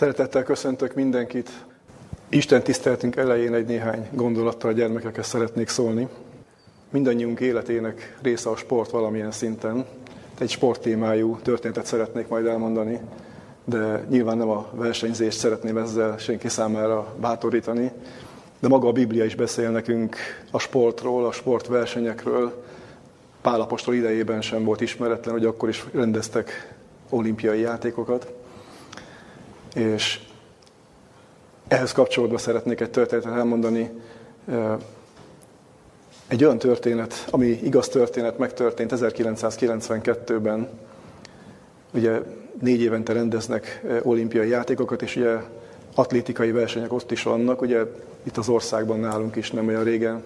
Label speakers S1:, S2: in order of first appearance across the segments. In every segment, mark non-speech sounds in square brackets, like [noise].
S1: Szeretettel köszöntök mindenkit. Isten tiszteltünk elején egy néhány gondolattal a gyermekekhez szeretnék szólni. Mindannyiunk életének része a sport valamilyen szinten. Egy sporttémájú történetet szeretnék majd elmondani, de nyilván nem a versenyzést szeretném ezzel senki számára bátorítani, de maga a Biblia is beszél nekünk a sportról, a sportversenyekről. Pálapostól idejében sem volt ismeretlen, hogy akkor is rendeztek olimpiai játékokat. És ehhez kapcsolódva szeretnék egy történetet elmondani. Egy olyan történet, ami igaz történet, megtörtént 1992-ben. Ugye négy évente rendeznek olimpiai játékokat, és ugye atlétikai versenyek ott is vannak. Ugye itt az országban nálunk is nem olyan régen,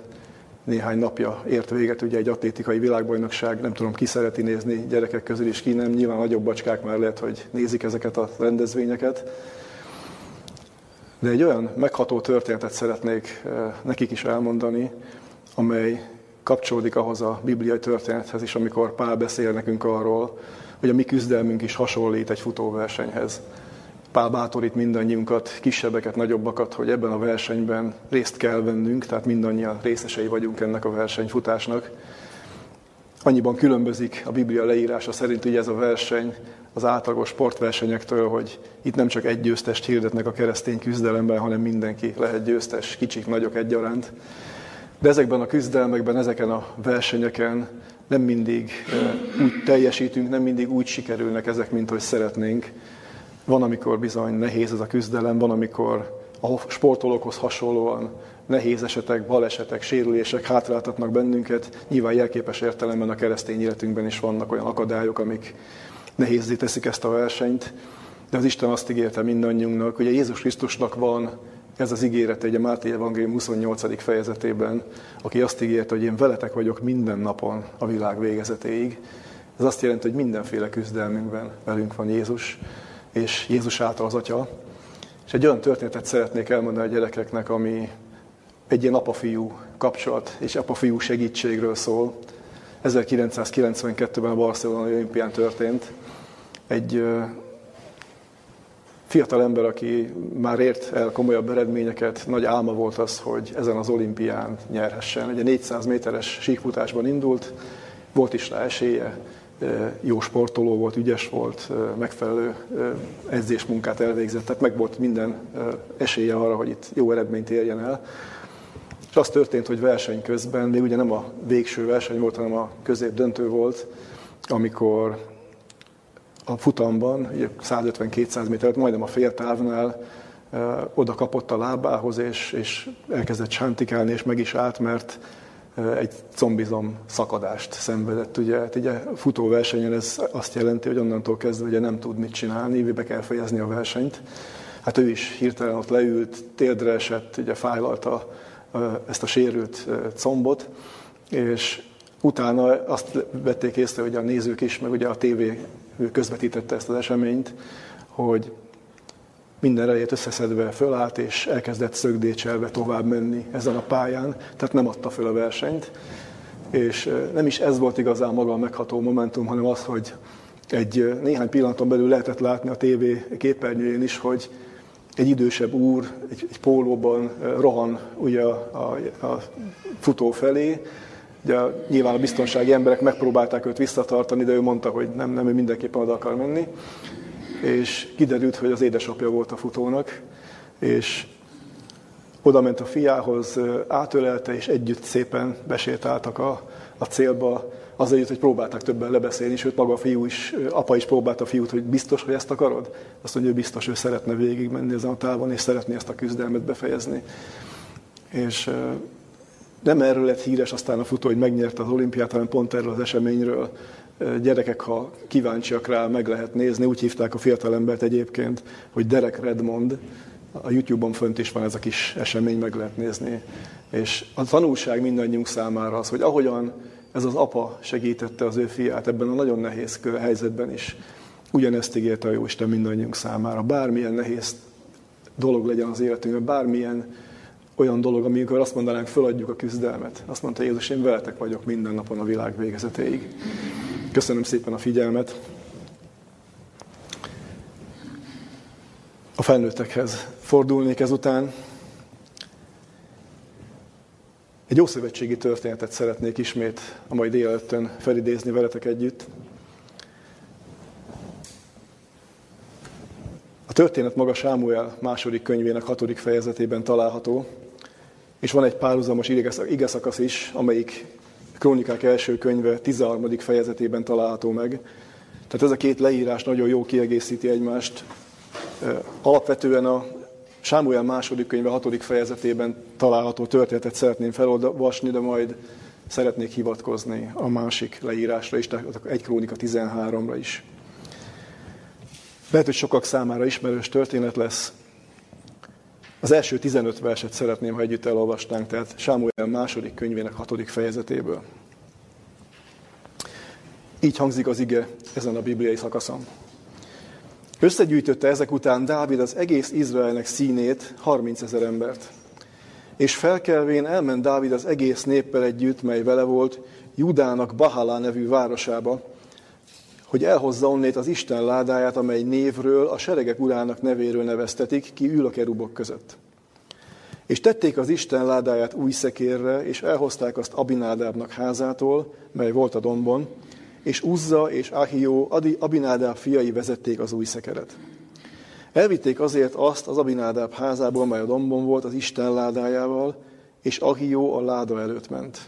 S1: néhány napja ért véget, ugye egy atlétikai világbajnokság, nem tudom, ki szereti nézni gyerekek közül is, ki nem, nyilván nagyobb bacskák már lehet, hogy nézik ezeket a rendezvényeket. De egy olyan megható történetet szeretnék nekik is elmondani, amely kapcsolódik ahhoz a bibliai történethez is, amikor Pál beszél nekünk arról, hogy a mi küzdelmünk is hasonlít egy futóversenyhez. Pál bátorít mindannyiunkat, kisebbeket, nagyobbakat, hogy ebben a versenyben részt kell vennünk, tehát mindannyian részesei vagyunk ennek a versenyfutásnak. Annyiban különbözik a Biblia leírása szerint, hogy ez a verseny az átlagos sportversenyektől, hogy itt nem csak egy győztest hirdetnek a keresztény küzdelemben, hanem mindenki lehet győztes, kicsik, nagyok egyaránt. De ezekben a küzdelmekben, ezeken a versenyeken nem mindig úgy teljesítünk, nem mindig úgy sikerülnek ezek, mint hogy szeretnénk. Van, amikor bizony nehéz ez a küzdelem, van, amikor a sportolókhoz hasonlóan nehéz esetek, balesetek, sérülések hátráltatnak bennünket. Nyilván jelképes értelemben a keresztény életünkben is vannak olyan akadályok, amik nehézé teszik ezt a versenyt. De az Isten azt ígérte mindannyiunknak, hogy a Jézus Krisztusnak van ez az ígéret egy a Máté Evangélium 28. fejezetében, aki azt ígérte, hogy én veletek vagyok minden napon a világ végezetéig. Ez azt jelenti, hogy mindenféle küzdelmünkben velünk van Jézus, és Jézus által az Atya. És egy olyan történetet szeretnék elmondani a gyerekeknek, ami egy ilyen apa-fiú kapcsolat és apa-fiú segítségről szól. 1992-ben a Barcelona olimpián történt. Egy fiatal ember, aki már ért el komolyabb eredményeket, nagy álma volt az, hogy ezen az olimpián nyerhessen. Egy 400 méteres síkfutásban indult, volt is rá esélye, jó sportoló volt, ügyes volt, megfelelő edzésmunkát elvégzett, tehát meg volt minden esélye arra, hogy itt jó eredményt érjen el. És az történt, hogy verseny közben, még ugye nem a végső verseny volt, hanem a közép döntő volt, amikor a futamban, 150-200 métert, majdnem a féltávnál oda kapott a lábához, és, és elkezdett sántikálni, és meg is állt, mert egy combizom szakadást szenvedett. Ugye, hát ugye futóversenyen ez azt jelenti, hogy onnantól kezdve ugye nem tud mit csinálni, be kell fejezni a versenyt. Hát ő is hirtelen ott leült, térdre esett, ugye fájlalta ezt a sérült combot, és utána azt vették észre, hogy a nézők is, meg ugye a tévé közvetítette ezt az eseményt, hogy minden erejét összeszedve fölállt, és elkezdett szögdécselve tovább menni ezen a pályán, tehát nem adta föl a versenyt. És nem is ez volt igazán maga a megható momentum, hanem az, hogy egy néhány pillanaton belül lehetett látni a tévé képernyőjén is, hogy egy idősebb úr egy, egy pólóban rohan ugye a, a, a futó felé, Ugye nyilván a biztonsági emberek megpróbálták őt visszatartani, de ő mondta, hogy nem, nem, ő mindenképpen oda akar menni. És kiderült, hogy az édesapja volt a futónak, és oda ment a fiához, átölelte, és együtt szépen besétáltak a, a célba, az együtt, hogy próbálták többen lebeszélni, sőt maga a fiú is, apa is próbálta a fiút, hogy biztos, hogy ezt akarod? Azt mondja, hogy biztos, ő szeretne végigmenni ezen a távon, és szeretné ezt a küzdelmet befejezni. És nem erről lett híres aztán a futó, hogy megnyerte az olimpiát, hanem pont erről az eseményről. Gyerekek, ha kíváncsiak rá, meg lehet nézni. Úgy hívták a fiatalembert egyébként, hogy Derek Redmond. A YouTube-on fönt is van ez a kis esemény, meg lehet nézni. És a tanulság mindannyiunk számára az, hogy ahogyan ez az apa segítette az ő fiát ebben a nagyon nehéz helyzetben is, ugyanezt ígérte a Jóisten mindannyiunk számára. Bármilyen nehéz dolog legyen az életünkben, bármilyen olyan dolog, amikor azt mondanánk, föladjuk a küzdelmet. Azt mondta Jézus, én veletek vagyok minden napon a világ végezetéig. Köszönöm szépen a figyelmet. A felnőttekhez fordulnék ezután. Egy ószövetségi történetet szeretnék ismét a mai délelőttön felidézni veletek együtt. A történet maga Sámuel második könyvének hatodik fejezetében található, és van egy párhuzamos igeszakasz is, amelyik Krónikák első könyve 13. fejezetében található meg. Tehát ez a két leírás nagyon jó kiegészíti egymást. Alapvetően a Sámuel második könyve hatodik fejezetében található történetet szeretném felolvasni, de majd szeretnék hivatkozni a másik leírásra is, tehát egy krónika 13-ra is. Lehet, hogy sokak számára ismerős történet lesz. Az első 15 verset szeretném, ha együtt elolvastánk, tehát Sámuel második könyvének hatodik fejezetéből. Így hangzik az ige ezen a bibliai szakaszon. Összegyűjtötte ezek után Dávid az egész Izraelnek színét, 30 ezer embert. És felkelvén elment Dávid az egész néppel együtt, mely vele volt, Judának Bahalá nevű városába, hogy elhozza onnét az Isten ládáját, amely névről, a seregek urának nevéről neveztetik, ki ül a kerubok között. És tették az Isten ládáját új szekérre, és elhozták azt Abinádábnak házától, mely volt a dombon, és Uzza és Ahió, Abinádáb fiai vezették az új szekeret. Elvitték azért azt az Abinádáb házából, mely a dombon volt, az Isten ládájával, és Ahió a láda előtt ment.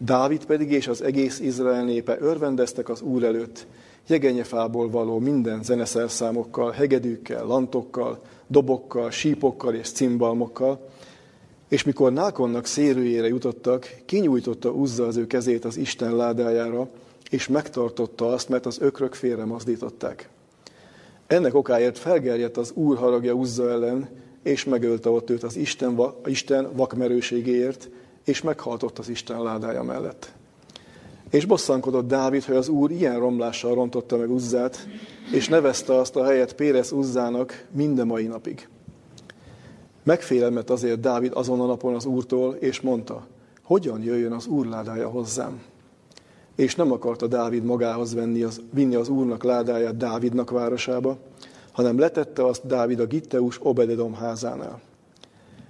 S1: Dávid pedig és az egész Izrael népe örvendeztek az Úr előtt, jegenyefából való minden zeneszerszámokkal, hegedűkkel, lantokkal, dobokkal, sípokkal és cimbalmokkal, és mikor Nákonnak szérőjére jutottak, kinyújtotta Uzza az ő kezét az Isten ládájára, és megtartotta azt, mert az ökrök félre mozdították. Ennek okáért felgerjedt az úr haragja Uzza ellen, és megölte ott őt az Isten, Isten vakmerőségéért, és meghaltott az Isten ládája mellett. És bosszankodott Dávid, hogy az úr ilyen romlással rontotta meg Uzzát, és nevezte azt a helyet Pérez Uzzának minden mai napig. Megfélemet azért Dávid azon a napon az úrtól, és mondta, hogyan jöjjön az úr ládája hozzám? És nem akarta Dávid magához venni az, vinni az úrnak ládáját Dávidnak városába, hanem letette azt Dávid a Gitteus Obededom házánál.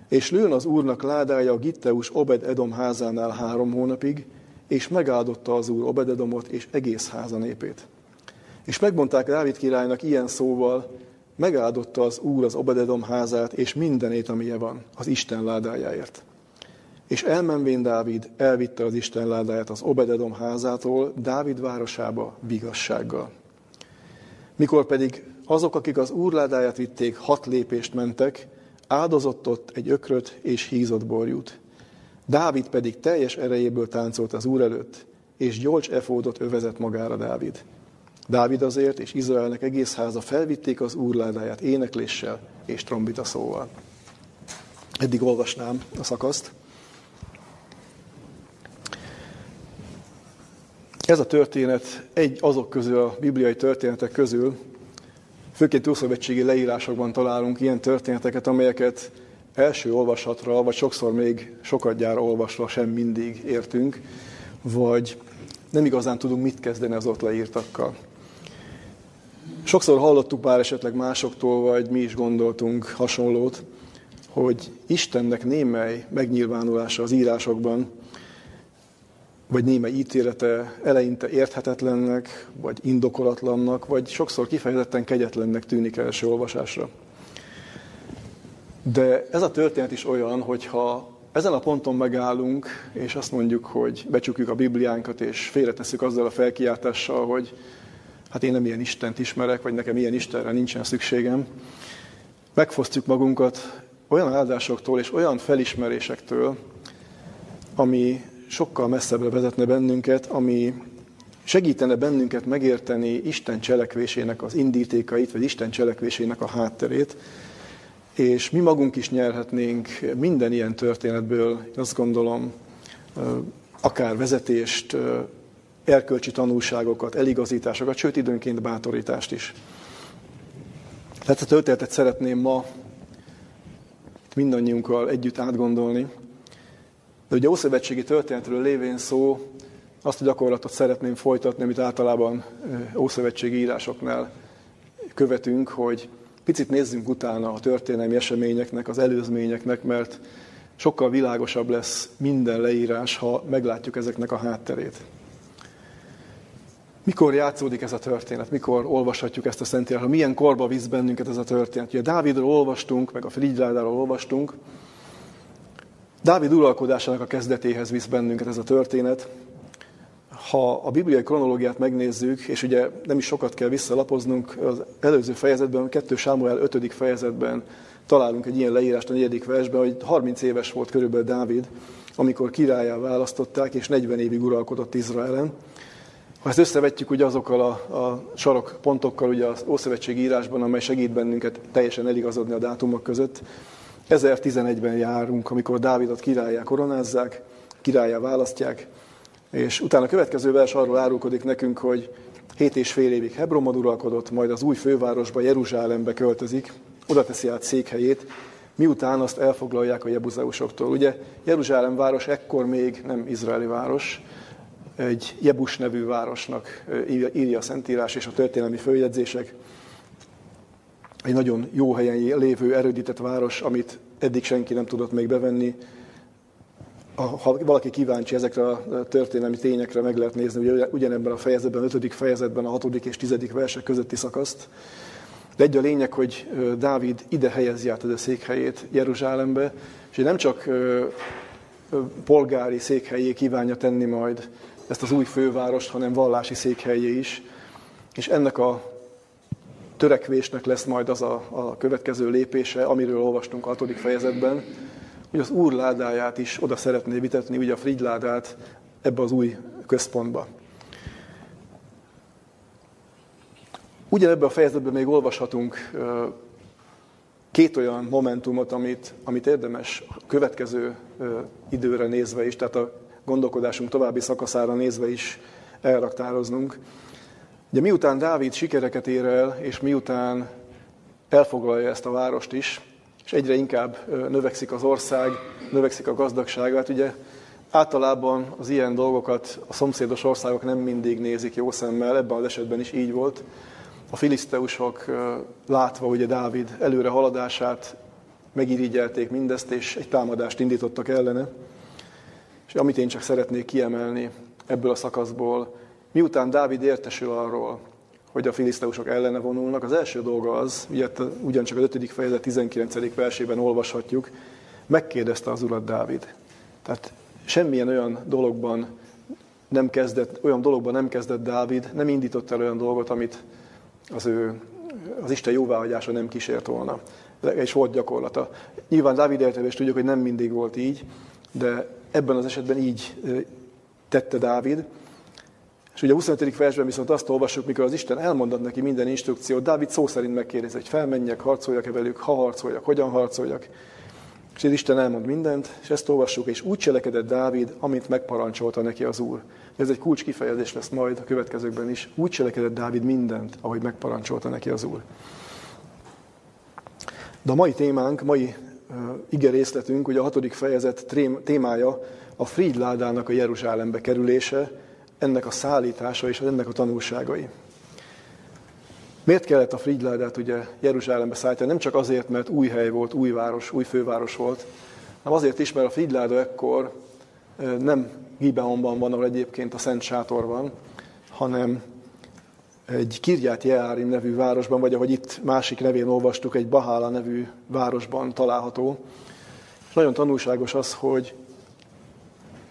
S1: És lőn az úrnak ládája a Gitteus Obed-edom házánál három hónapig, és megáldotta az úr Obededomot és egész háza népét. És megmondták Dávid királynak ilyen szóval, megáldotta az úr az Obededom házát és mindenét, amilye van, az Isten ládájáért. És elmenvén Dávid elvitte az Isten ládáját az Obededom házától Dávid városába vigassággal. Mikor pedig azok, akik az úr ládáját vitték, hat lépést mentek, áldozott ott egy ökröt és hízott borjút. Dávid pedig teljes erejéből táncolt az úr előtt, és gyolcs efódot övezett magára Dávid. Dávid azért és Izraelnek egész háza felvitték az úr ládáját énekléssel és trombita szóval. Eddig olvasnám a szakaszt. Ez a történet egy azok közül, a bibliai történetek közül, főként túlszövetségi leírásokban találunk ilyen történeteket, amelyeket első olvasatra, vagy sokszor még sokat gyára olvasva sem mindig értünk, vagy nem igazán tudunk mit kezdeni az ott leírtakkal. Sokszor hallottuk már esetleg másoktól, vagy mi is gondoltunk hasonlót, hogy Istennek némely megnyilvánulása az írásokban, vagy némely ítélete eleinte érthetetlennek, vagy indokolatlannak, vagy sokszor kifejezetten kegyetlennek tűnik első olvasásra. De ez a történet is olyan, hogyha ezen a ponton megállunk, és azt mondjuk, hogy becsukjuk a Bibliánkat, és félretesszük azzal a felkiáltással, hogy hát én nem ilyen Istent ismerek, vagy nekem ilyen Istenre nincsen szükségem, megfosztjuk magunkat olyan áldásoktól és olyan felismerésektől, ami sokkal messzebbre vezetne bennünket, ami segítene bennünket megérteni Isten cselekvésének az indítékait, vagy Isten cselekvésének a hátterét, és mi magunk is nyerhetnénk minden ilyen történetből, azt gondolom, akár vezetést, erkölcsi tanulságokat, eligazításokat, sőt időnként bátorítást is. Tehát a történetet szeretném ma mindannyiunkkal együtt átgondolni. De ugye Ószövetségi történetről lévén szó, azt a gyakorlatot szeretném folytatni, amit általában Ószövetségi írásoknál követünk, hogy picit nézzünk utána a történelmi eseményeknek, az előzményeknek, mert sokkal világosabb lesz minden leírás, ha meglátjuk ezeknek a hátterét. Mikor játszódik ez a történet? Mikor olvashatjuk ezt a Szentírásban? Milyen korba visz bennünket ez a történet? Ugye Dávidról olvastunk, meg a Frigyládáról olvastunk. Dávid uralkodásának a kezdetéhez visz bennünket ez a történet. Ha a bibliai kronológiát megnézzük, és ugye nem is sokat kell visszalapoznunk, az előző fejezetben, 2 Sámuel 5. fejezetben találunk egy ilyen leírást a negyedik versben, hogy 30 éves volt körülbelül Dávid, amikor királyá választották, és 40 évig uralkodott Izraelen. Ha ezt összevetjük ugye azokkal a, a sarok pontokkal ugye az Ószövetségi írásban, amely segít bennünket teljesen eligazodni a dátumok között, 1011-ben járunk, amikor Dávidot királyá koronázzák, királyá választják, és utána a következő vers arról árulkodik nekünk, hogy hét és fél évig Hebronban uralkodott, majd az új fővárosba, Jeruzsálembe költözik, oda teszi át székhelyét, miután azt elfoglalják a jebuzeusoktól. Ugye Jeruzsálem város ekkor még nem izraeli város, egy Jebus nevű városnak írja a Szentírás és a történelmi följegyzések. Egy nagyon jó helyen lévő, erődített város, amit eddig senki nem tudott még bevenni. Ha valaki kíváncsi ezekre a történelmi tényekre, meg lehet nézni, ugye ugyanebben a fejezetben, a 5. fejezetben a 6. és 10. versek közötti szakaszt. De egy a lényeg, hogy Dávid ide helyezi át a székhelyét Jeruzsálembe, és nem csak polgári székhelyé kívánja tenni majd ezt az új fővárost, hanem vallási székhelyé is. És ennek a törekvésnek lesz majd az a, a következő lépése, amiről olvastunk a hatodik fejezetben, hogy az úr ládáját is oda szeretné vitetni, ugye a frigyládát ebbe az új központba. Ugyanebben a fejezetben még olvashatunk két olyan momentumot, amit, amit érdemes a következő időre nézve is, tehát a gondolkodásunk további szakaszára nézve is elraktároznunk. Ugye miután Dávid sikereket ér el, és miután elfoglalja ezt a várost is, és egyre inkább növekszik az ország, növekszik a gazdagság, hát ugye általában az ilyen dolgokat a szomszédos országok nem mindig nézik jó szemmel, ebben az esetben is így volt. A filiszteusok látva ugye Dávid előre haladását megirigyelték mindezt, és egy támadást indítottak ellene. És amit én csak szeretnék kiemelni ebből a szakaszból, miután Dávid értesül arról, hogy a filiszteusok ellene vonulnak, az első dolga az, ugye ugyancsak az 5. fejezet 19. versében olvashatjuk, megkérdezte az urat Dávid. Tehát semmilyen olyan dologban nem kezdett, olyan dologban nem kezdett Dávid, nem indított el olyan dolgot, amit az ő, az Isten jóváhagyása nem kísért volna. És volt gyakorlata. Nyilván Dávid értelés tudjuk, hogy nem mindig volt így, de ebben az esetben így tette Dávid. És ugye a 25. versben viszont azt olvassuk, mikor az Isten elmondott neki minden instrukciót, Dávid szó szerint megkérdezi, hogy felmenjek, harcoljak-e velük, ha harcoljak, hogyan harcoljak. És az Isten elmond mindent, és ezt olvassuk, és úgy cselekedett Dávid, amint megparancsolta neki az Úr. Ez egy kulcs kifejezés lesz majd a következőkben is. Úgy cselekedett Dávid mindent, ahogy megparancsolta neki az Úr. De a mai témánk, mai ige részletünk, ugye a hatodik fejezet témája a Frídládának a Jeruzsálembe kerülése, ennek a szállítása és ennek a tanulságai. Miért kellett a Frídládát ugye Jeruzsálembe szállítani? Nem csak azért, mert új hely volt, új város, új főváros volt, hanem azért is, mert a Frídláda ekkor nem Gibeonban van, ahol egyébként a Szent Sátor van, hanem egy Kirját Jeárim nevű városban, vagy ahogy itt másik nevén olvastuk, egy Bahála nevű városban található. És nagyon tanulságos az, hogy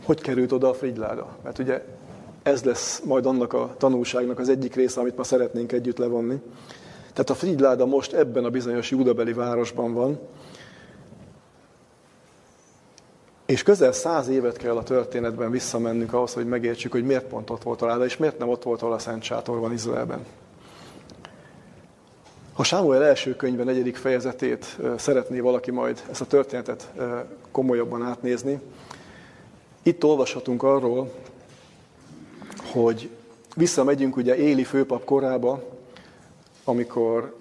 S1: hogy került oda a Frigyláda. Mert ugye ez lesz majd annak a tanulságnak az egyik része, amit ma szeretnénk együtt levonni. Tehát a Frigyláda most ebben a bizonyos júdabeli városban van, és közel száz évet kell a történetben visszamennünk ahhoz, hogy megértsük, hogy miért pont ott volt a láda, és miért nem ott volt, ahol a Szent Sátor van Izraelben. Ha Sámuel első könyve negyedik fejezetét szeretné valaki majd ezt a történetet komolyabban átnézni, itt olvashatunk arról, hogy visszamegyünk ugye Éli főpap korába, amikor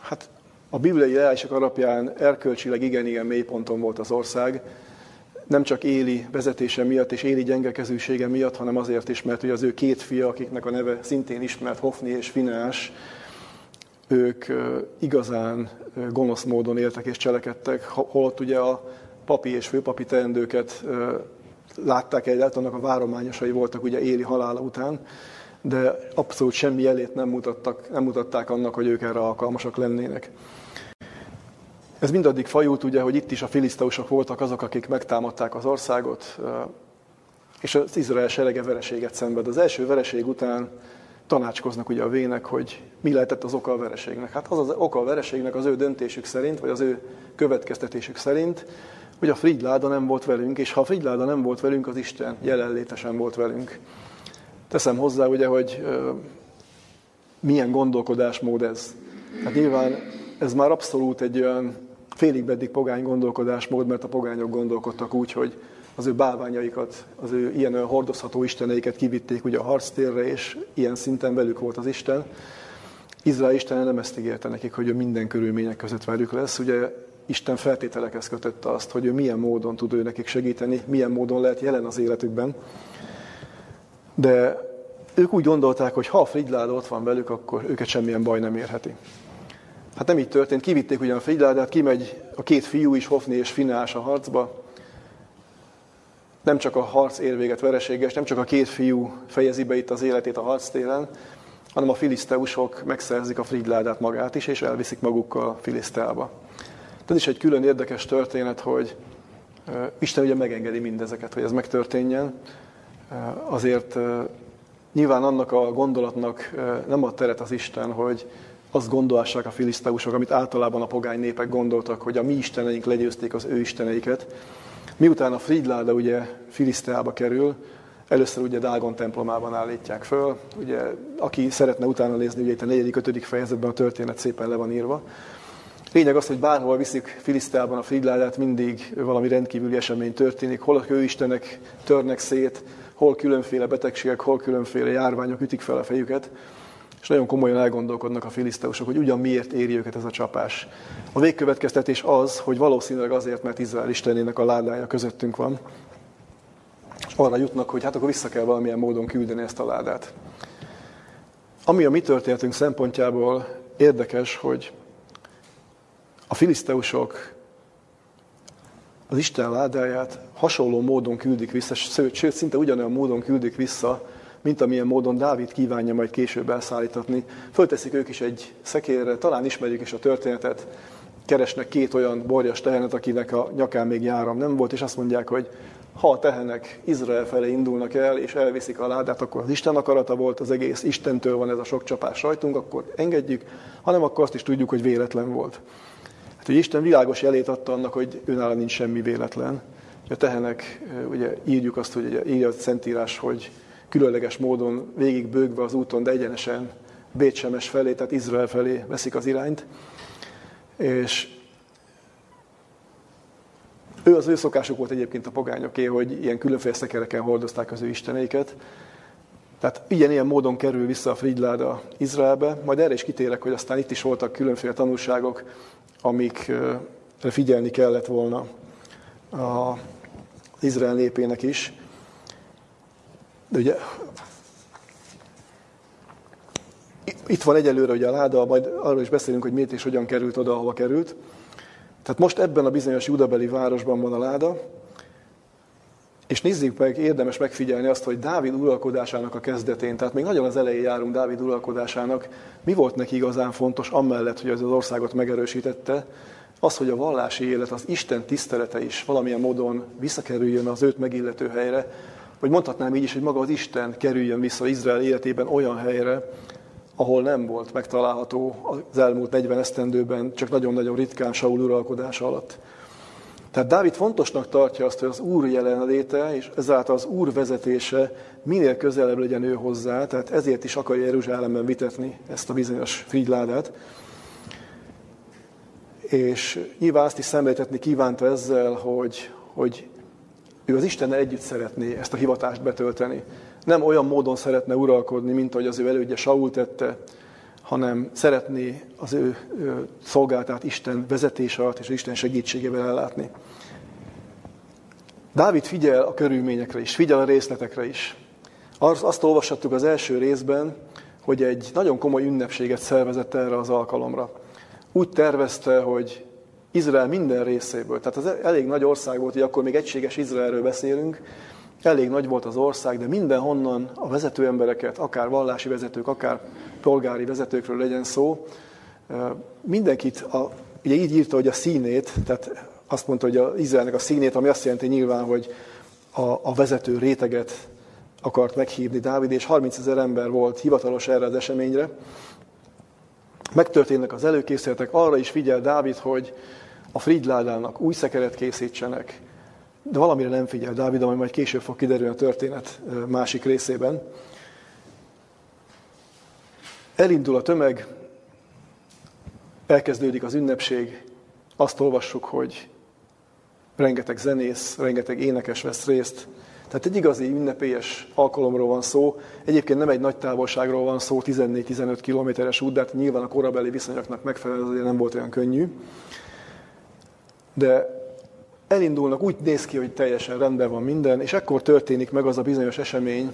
S1: hát a bibliai leírások alapján erkölcsileg igen-igen mélyponton volt az ország, nem csak Éli vezetése miatt és Éli gyengekezősége miatt, hanem azért is, mert ugye az ő két fia, akiknek a neve szintén ismert, Hofni és Fineás, ők igazán gonosz módon éltek és cselekedtek, holott ugye a papi és főpapi teendőket látták egyet, annak a várományosai voltak ugye éli halála után, de abszolút semmi jelét nem, mutattak, nem mutatták annak, hogy ők erre alkalmasak lennének. Ez mindaddig fajult ugye, hogy itt is a filiszteusok voltak azok, akik megtámadták az országot, és az Izrael serege vereséget szenved. Az első vereség után tanácskoznak ugye a vének, hogy mi lehetett az oka a vereségnek. Hát az az oka a vereségnek az ő döntésük szerint, vagy az ő következtetésük szerint, hogy a Fridláda nem volt velünk, és ha a Fridláda nem volt velünk, az Isten jelenlétesen volt velünk. Teszem hozzá ugye, hogy ö, milyen gondolkodásmód ez. Hát nyilván ez már abszolút egy olyan félig beddig pogány gondolkodásmód, mert a pogányok gondolkodtak úgy, hogy az ő bálványaikat, az ő ilyen hordozható isteneiket kivitték ugye a harctérre, és ilyen szinten velük volt az Isten. Izrael Isten nem ezt ígérte nekik, hogy ő minden körülmények között velük lesz. Ugye Isten feltételekhez kötötte azt, hogy ő milyen módon tud ő nekik segíteni, milyen módon lehet jelen az életükben. De ők úgy gondolták, hogy ha a Fridláda ott van velük, akkor őket semmilyen baj nem érheti. Hát nem így történt, kivitték ugyan a Fridládát, kimegy a két fiú is, Hofni és Finás a harcba, nem csak a harc ér véget vereséges, nem csak a két fiú fejezi be itt az életét a harctéren, hanem a filiszteusok megszerzik a Fridládát magát is, és elviszik magukkal Filiszteába. Ez is egy külön érdekes történet, hogy Isten ugye megengedi mindezeket, hogy ez megtörténjen. Azért nyilván annak a gondolatnak nem ad teret az Isten, hogy azt gondolhassák a filiszteusok, amit általában a pogány népek gondoltak, hogy a mi isteneink legyőzték az ő isteneiket, Miután a Fridláda ugye Filiszteába kerül, először ugye Dágon templomában állítják föl. Ugye, aki szeretne utána nézni, ugye itt a 4.-5. fejezetben a történet szépen le van írva. Lényeg az, hogy bárhol viszik Filiszteában a Fridládát, mindig valami rendkívüli esemény történik. Hol a kőistenek törnek szét, hol különféle betegségek, hol különféle járványok ütik fel a fejüket. És nagyon komolyan elgondolkodnak a filiszteusok, hogy ugyan miért éri őket ez a csapás. A végkövetkeztetés az, hogy valószínűleg azért, mert Izrael istenének a ládája közöttünk van. És arra jutnak, hogy hát akkor vissza kell valamilyen módon küldeni ezt a ládát. Ami a mi történetünk szempontjából érdekes, hogy a filiszteusok az Isten ládáját hasonló módon küldik vissza, sőt, szinte ugyanolyan módon küldik vissza, mint amilyen módon Dávid kívánja majd később elszállítatni. Fölteszik ők is egy szekérre, talán ismerjük is a történetet, keresnek két olyan borjas tehenet, akinek a nyakán még járam nem volt, és azt mondják, hogy ha a tehenek Izrael felé indulnak el, és elviszik a ládát, akkor az Isten akarata volt, az egész Istentől van ez a sok csapás rajtunk, akkor engedjük, hanem akkor azt is tudjuk, hogy véletlen volt. Hogy Isten világos jelét adta annak, hogy őnála nincs semmi véletlen. A tehenek, ugye írjuk azt, hogy ugye, írja a Szentírás, hogy különleges módon végig bőgve az úton, de egyenesen Bécsemes felé, tehát Izrael felé veszik az irányt. És ő az ő szokásuk volt egyébként a pogányoké, hogy ilyen különféle szekereken hordozták az ő isteneiket. Tehát ilyen-ilyen módon kerül vissza a Fridláda Izraelbe. Majd erre is kitérek, hogy aztán itt is voltak különféle tanulságok, amikre figyelni kellett volna az Izrael népének is. De ugye itt van egyelőre ugye a láda, majd arról is beszélünk, hogy miért és hogyan került oda, ahova került. Tehát most ebben a bizonyos judabeli városban van a láda, és nézzük meg, érdemes megfigyelni azt, hogy Dávid uralkodásának a kezdetén, tehát még nagyon az elején járunk Dávid uralkodásának, mi volt neki igazán fontos, amellett, hogy az országot megerősítette, az, hogy a vallási élet, az Isten tisztelete is valamilyen módon visszakerüljön az őt megillető helyre, vagy mondhatnám így is, hogy maga az Isten kerüljön vissza Izrael életében olyan helyre, ahol nem volt megtalálható az elmúlt 40 esztendőben, csak nagyon-nagyon ritkán Saul uralkodása alatt. Tehát Dávid fontosnak tartja azt, hogy az Úr jelenléte, és ezáltal az Úr vezetése minél közelebb legyen ő hozzá, tehát ezért is akarja Jeruzsálemben vitetni ezt a bizonyos frigyládát. És nyilván azt is szemléltetni kívánta ezzel, hogy, hogy ő az Istennel együtt szeretné ezt a hivatást betölteni. Nem olyan módon szeretne uralkodni, mint ahogy az ő elődje Saul tette, hanem szeretné az ő, ő szolgáltát Isten vezetése alatt és Isten segítségével ellátni. Dávid figyel a körülményekre is, figyel a részletekre is. Azt, azt olvashattuk az első részben, hogy egy nagyon komoly ünnepséget szervezett erre az alkalomra. Úgy tervezte, hogy Izrael minden részéből, tehát az elég nagy ország volt, hogy akkor még egységes Izraelről beszélünk, elég nagy volt az ország, de mindenhonnan a vezető embereket, akár vallási vezetők, akár polgári vezetőkről legyen szó, mindenkit, a, ugye így írta, hogy a színét, tehát azt mondta, hogy az Izraelnek a színét, ami azt jelenti nyilván, hogy a, a vezető réteget akart meghívni Dávid, és 30 ezer ember volt hivatalos erre az eseményre. Megtörténnek az előkészületek, arra is figyel Dávid, hogy a Fridládának új szekeret készítsenek, de valamire nem figyel Dávid, ami majd később fog kiderülni a történet másik részében. Elindul a tömeg, elkezdődik az ünnepség, azt olvassuk, hogy rengeteg zenész, rengeteg énekes vesz részt. Tehát egy igazi ünnepélyes alkalomról van szó. Egyébként nem egy nagy távolságról van szó, 14-15 kilométeres út, de hát nyilván a korabeli viszonyoknak megfelelően nem volt olyan könnyű. De elindulnak, úgy néz ki, hogy teljesen rendben van minden, és ekkor történik meg az a bizonyos esemény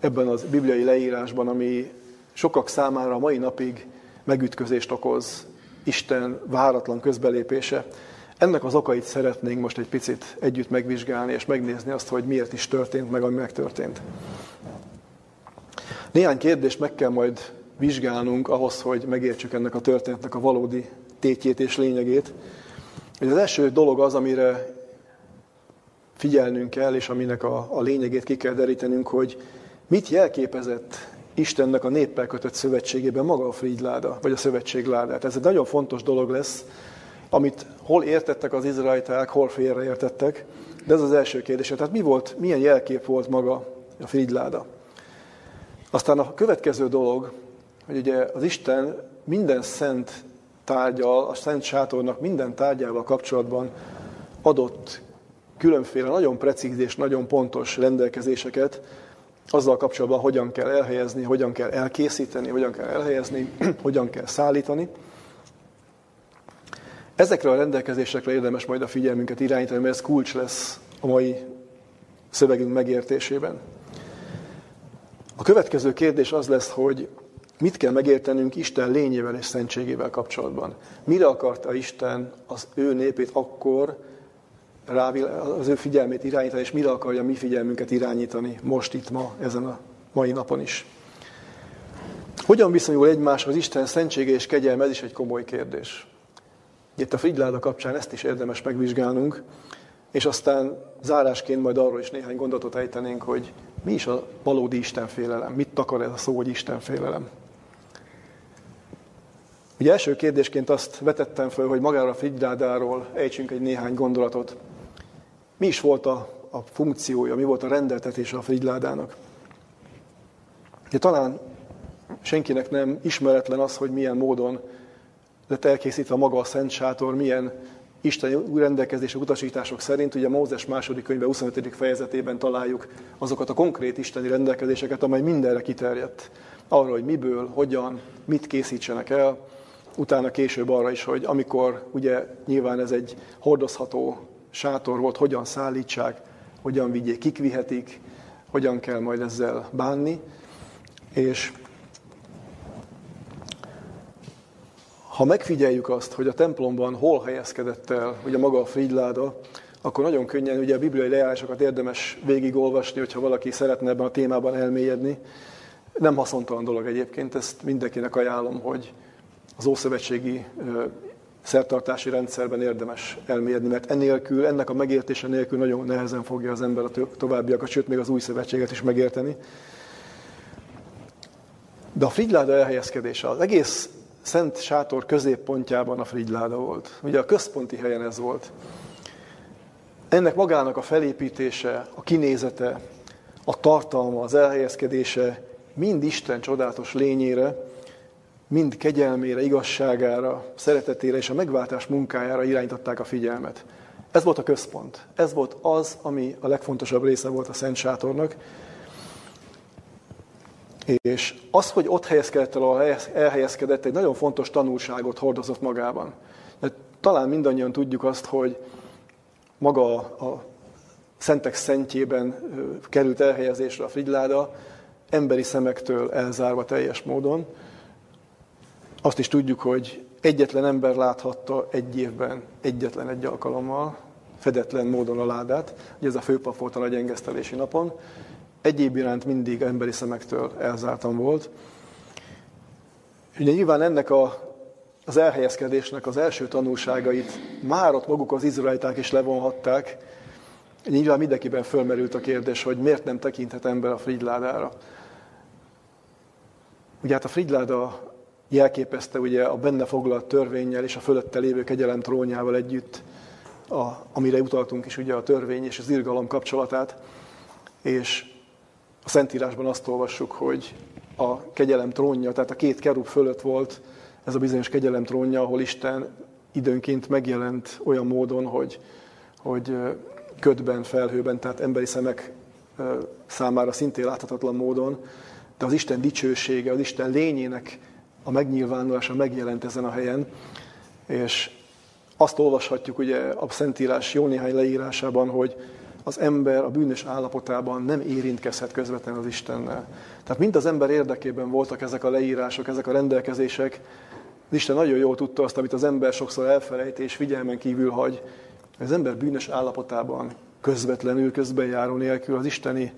S1: ebben az bibliai leírásban, ami sokak számára a mai napig megütközést okoz, Isten váratlan közbelépése. Ennek az okait szeretnénk most egy picit együtt megvizsgálni, és megnézni azt, hogy miért is történt meg, ami megtörtént. Néhány kérdést meg kell majd vizsgálnunk ahhoz, hogy megértsük ennek a történetnek a valódi tétjét és lényegét. Az első dolog az, amire figyelnünk kell, és aminek a, a lényegét ki kell derítenünk, hogy mit jelképezett Istennek a néppel kötött szövetségében maga a Frídláda, vagy a szövetségládát. Ez egy nagyon fontos dolog lesz, amit hol értettek az izraeliták, hol félreértettek, de ez az első kérdés. Tehát mi volt, milyen jelkép volt maga a Frídláda? Aztán a következő dolog, hogy ugye az Isten minden szent tárgyal, a szent sátornak minden tárgyával kapcsolatban adott különféle nagyon precíz és nagyon pontos rendelkezéseket, azzal kapcsolatban hogyan kell elhelyezni, hogyan kell elkészíteni, hogyan kell elhelyezni, [clears throat] hogyan kell szállítani. Ezekre a rendelkezésekre érdemes majd a figyelmünket irányítani, mert ez kulcs lesz a mai szövegünk megértésében. A következő kérdés az lesz, hogy mit kell megértenünk Isten lényével és szentségével kapcsolatban. Mire akarta Isten az ő népét akkor, rá, az ő figyelmét irányítani, és mire akarja mi figyelmünket irányítani most itt ma, ezen a mai napon is. Hogyan viszonyul egymáshoz Isten szentsége és kegyelme, ez is egy komoly kérdés. Itt a Frigláda kapcsán ezt is érdemes megvizsgálnunk, és aztán zárásként majd arról is néhány gondolatot ejtenénk, hogy mi is a valódi Istenfélelem, mit takar ez a szó, hogy Istenfélelem. Ugye első kérdésként azt vetettem föl, hogy magára a Frigládáról ejtsünk egy néhány gondolatot. Mi is volt a, a funkciója, mi volt a rendeltetése a Frigládának? De talán senkinek nem ismeretlen az, hogy milyen módon lett elkészítve maga a Szent Sátor, milyen isteni rendelkezések, utasítások szerint, ugye Mózes második könyve 25. fejezetében találjuk azokat a konkrét isteni rendelkezéseket, amely mindenre kiterjedt. Arra, hogy miből, hogyan, mit készítsenek el, utána később arra is, hogy amikor ugye nyilván ez egy hordozható sátor volt, hogyan szállítsák, hogyan vigyék, kik vihetik, hogyan kell majd ezzel bánni. És ha megfigyeljük azt, hogy a templomban hol helyezkedett el ugye maga a frigyláda, akkor nagyon könnyen ugye a bibliai lejárásokat érdemes végigolvasni, hogyha valaki szeretne ebben a témában elmélyedni. Nem haszontalan dolog egyébként, ezt mindenkinek ajánlom, hogy az ószövetségi szertartási rendszerben érdemes elmélyedni, mert enélkül, ennek a megértése nélkül nagyon nehezen fogja az ember a továbbiakat, sőt még az új szövetséget is megérteni. De a frigyláda elhelyezkedése, az egész szent sátor középpontjában a frigyláda volt. Ugye a központi helyen ez volt. Ennek magának a felépítése, a kinézete, a tartalma, az elhelyezkedése mind Isten csodálatos lényére, mind kegyelmére, igazságára, szeretetére és a megváltás munkájára irányították a figyelmet. Ez volt a központ. Ez volt az, ami a legfontosabb része volt a Szent Sátornak. És az, hogy ott helyezkedett el, ahol elhelyezkedett, egy nagyon fontos tanulságot hordozott magában. De talán mindannyian tudjuk azt, hogy maga a Szentek szentjében került elhelyezésre a frigyláda, emberi szemektől elzárva teljes módon. Azt is tudjuk, hogy egyetlen ember láthatta egy évben, egyetlen egy alkalommal, fedetlen módon a ládát. Ugye ez a főpap volt a nagy engesztelési napon. Egyéb iránt mindig emberi szemektől elzártan volt. Ugye nyilván ennek a, az elhelyezkedésnek az első tanulságait már ott maguk az izraeliták is levonhatták. Nyilván mindenkiben fölmerült a kérdés, hogy miért nem tekinthet ember a frigyládára. Ugye hát a frigyláda jelképezte ugye a benne foglalt törvényel és a fölötte lévő kegyelem trónjával együtt, a, amire utaltunk is ugye a törvény és az irgalom kapcsolatát, és a Szentírásban azt olvassuk, hogy a kegyelem trónja, tehát a két kerub fölött volt ez a bizonyos kegyelem trónja, ahol Isten időnként megjelent olyan módon, hogy, hogy ködben, felhőben, tehát emberi szemek számára szintén láthatatlan módon, de az Isten dicsősége, az Isten lényének a megnyilvánulása megjelent ezen a helyen, és azt olvashatjuk ugye a Szentírás jó néhány leírásában, hogy az ember a bűnös állapotában nem érintkezhet közvetlenül az Istennel. Tehát mind az ember érdekében voltak ezek a leírások, ezek a rendelkezések. Az Isten nagyon jól tudta azt, amit az ember sokszor elfelejt és figyelmen kívül hagy. Az ember bűnös állapotában közvetlenül, közbenjáró nélkül, az isteni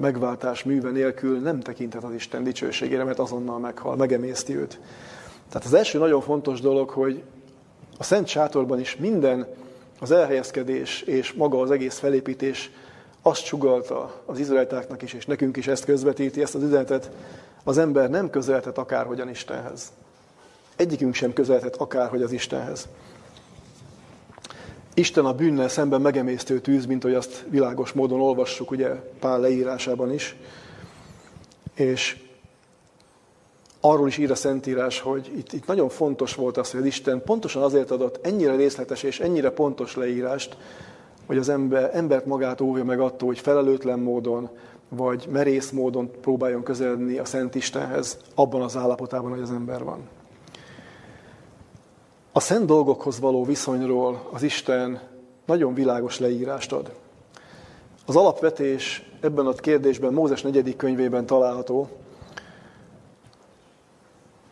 S1: megváltás műve nélkül nem tekinthet az Isten dicsőségére, mert azonnal meghal, megemészti őt. Tehát az első nagyon fontos dolog, hogy a Szent Sátorban is minden az elhelyezkedés és maga az egész felépítés azt sugalta az izraelitáknak is, és nekünk is ezt közvetíti, ezt az üzenetet, az ember nem közelhet akárhogyan Istenhez. Egyikünk sem közelhet akárhogy az Istenhez. Isten a bűnnel szemben megemésztő tűz, mint hogy azt világos módon olvassuk, ugye Pál leírásában is. És arról is ír a Szentírás, hogy itt, itt nagyon fontos volt az, hogy Isten pontosan azért adott ennyire részletes és ennyire pontos leírást, hogy az ember, embert magát óvja meg attól, hogy felelőtlen módon, vagy merész módon próbáljon közeledni a Szent Istenhez, abban az állapotában, hogy az ember van. A szent dolgokhoz való viszonyról az Isten nagyon világos leírást ad. Az alapvetés ebben a kérdésben Mózes negyedik könyvében található.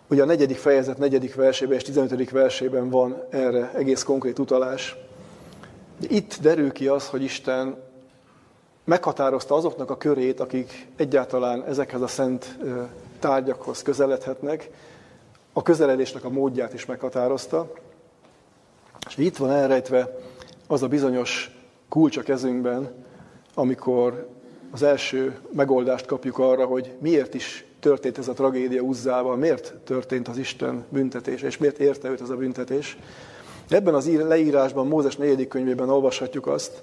S1: Ugye a negyedik fejezet negyedik versében és 15. versében van erre egész konkrét utalás. Itt derül ki az, hogy Isten meghatározta azoknak a körét, akik egyáltalán ezekhez a szent tárgyakhoz közeledhetnek, a közeledésnek a módját is meghatározta. És itt van elrejtve az a bizonyos kulcs a kezünkben, amikor az első megoldást kapjuk arra, hogy miért is történt ez a tragédia Uzzával, miért történt az Isten büntetése, és miért érte őt ez a büntetés. Ebben az leírásban, Mózes 4. könyvében olvashatjuk azt,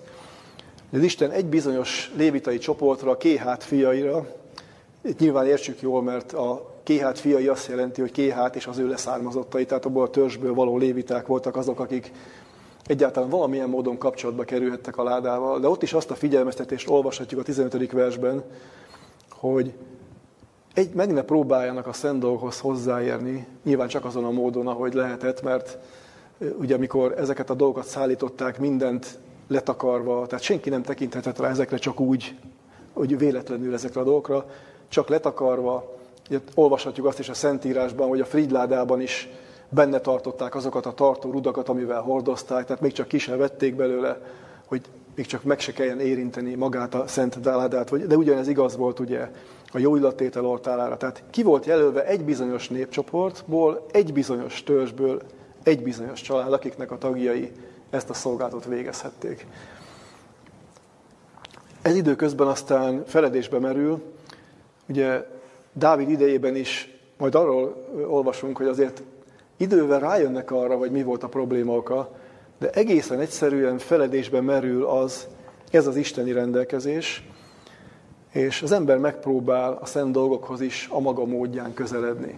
S1: hogy az Isten egy bizonyos lévitai csoportra, Kéhát fiaira, itt nyilván értsük jól, mert a Kéhát fiai azt jelenti, hogy Kéhát és az ő leszármazottai, tehát abból a törzsből való léviták voltak azok, akik egyáltalán valamilyen módon kapcsolatba kerülhettek a ládával, de ott is azt a figyelmeztetést olvashatjuk a 15. versben, hogy egy, meg ne próbáljanak a szent dolgokhoz hozzáérni, nyilván csak azon a módon, ahogy lehetett, mert ugye amikor ezeket a dolgokat szállították, mindent letakarva, tehát senki nem tekinthetett rá ezekre csak úgy, hogy véletlenül ezekre a dolgokra, csak letakarva, olvashatjuk azt is a Szentírásban, hogy a Fridládában is benne tartották azokat a tartó rudakat, amivel hordozták, tehát még csak ki sem vették belőle, hogy még csak meg se kelljen érinteni magát a Szent Dáládát, de ugyanez igaz volt ugye a jó illattétel oltálára. Tehát ki volt jelölve egy bizonyos népcsoportból, egy bizonyos törzsből, egy bizonyos család, akiknek a tagjai ezt a szolgálatot végezhették. Ez időközben aztán feledésbe merül, ugye Dávid idejében is majd arról olvasunk, hogy azért idővel rájönnek arra, hogy mi volt a probléma oka, de egészen egyszerűen feledésben merül az, ez az isteni rendelkezés, és az ember megpróbál a szent dolgokhoz is a maga módján közeledni.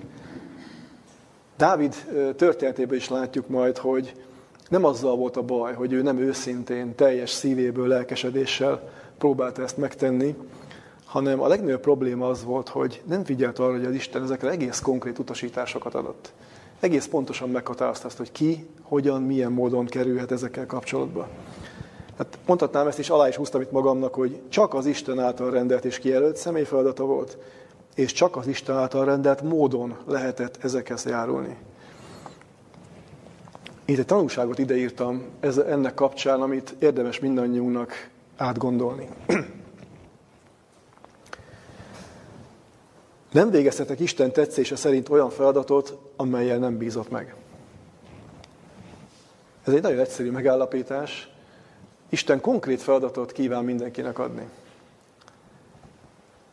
S1: Dávid történetében is látjuk majd, hogy nem azzal volt a baj, hogy ő nem őszintén, teljes szívéből, lelkesedéssel próbálta ezt megtenni, hanem a legnagyobb probléma az volt, hogy nem figyelt arra, hogy az Isten ezekre egész konkrét utasításokat adott. Egész pontosan meghatározta azt, hogy ki, hogyan, milyen módon kerülhet ezekkel kapcsolatba. Hát mondhatnám ezt is, alá is húztam itt magamnak, hogy csak az Isten által rendelt és kijelölt személy feladata volt, és csak az Isten által rendelt módon lehetett ezekhez járulni. Én egy tanulságot ideírtam ez, ennek kapcsán, amit érdemes mindannyiunknak átgondolni. [clears throat] Nem végezhetek Isten tetszése szerint olyan feladatot, amelyel nem bízott meg. Ez egy nagyon egyszerű megállapítás. Isten konkrét feladatot kíván mindenkinek adni.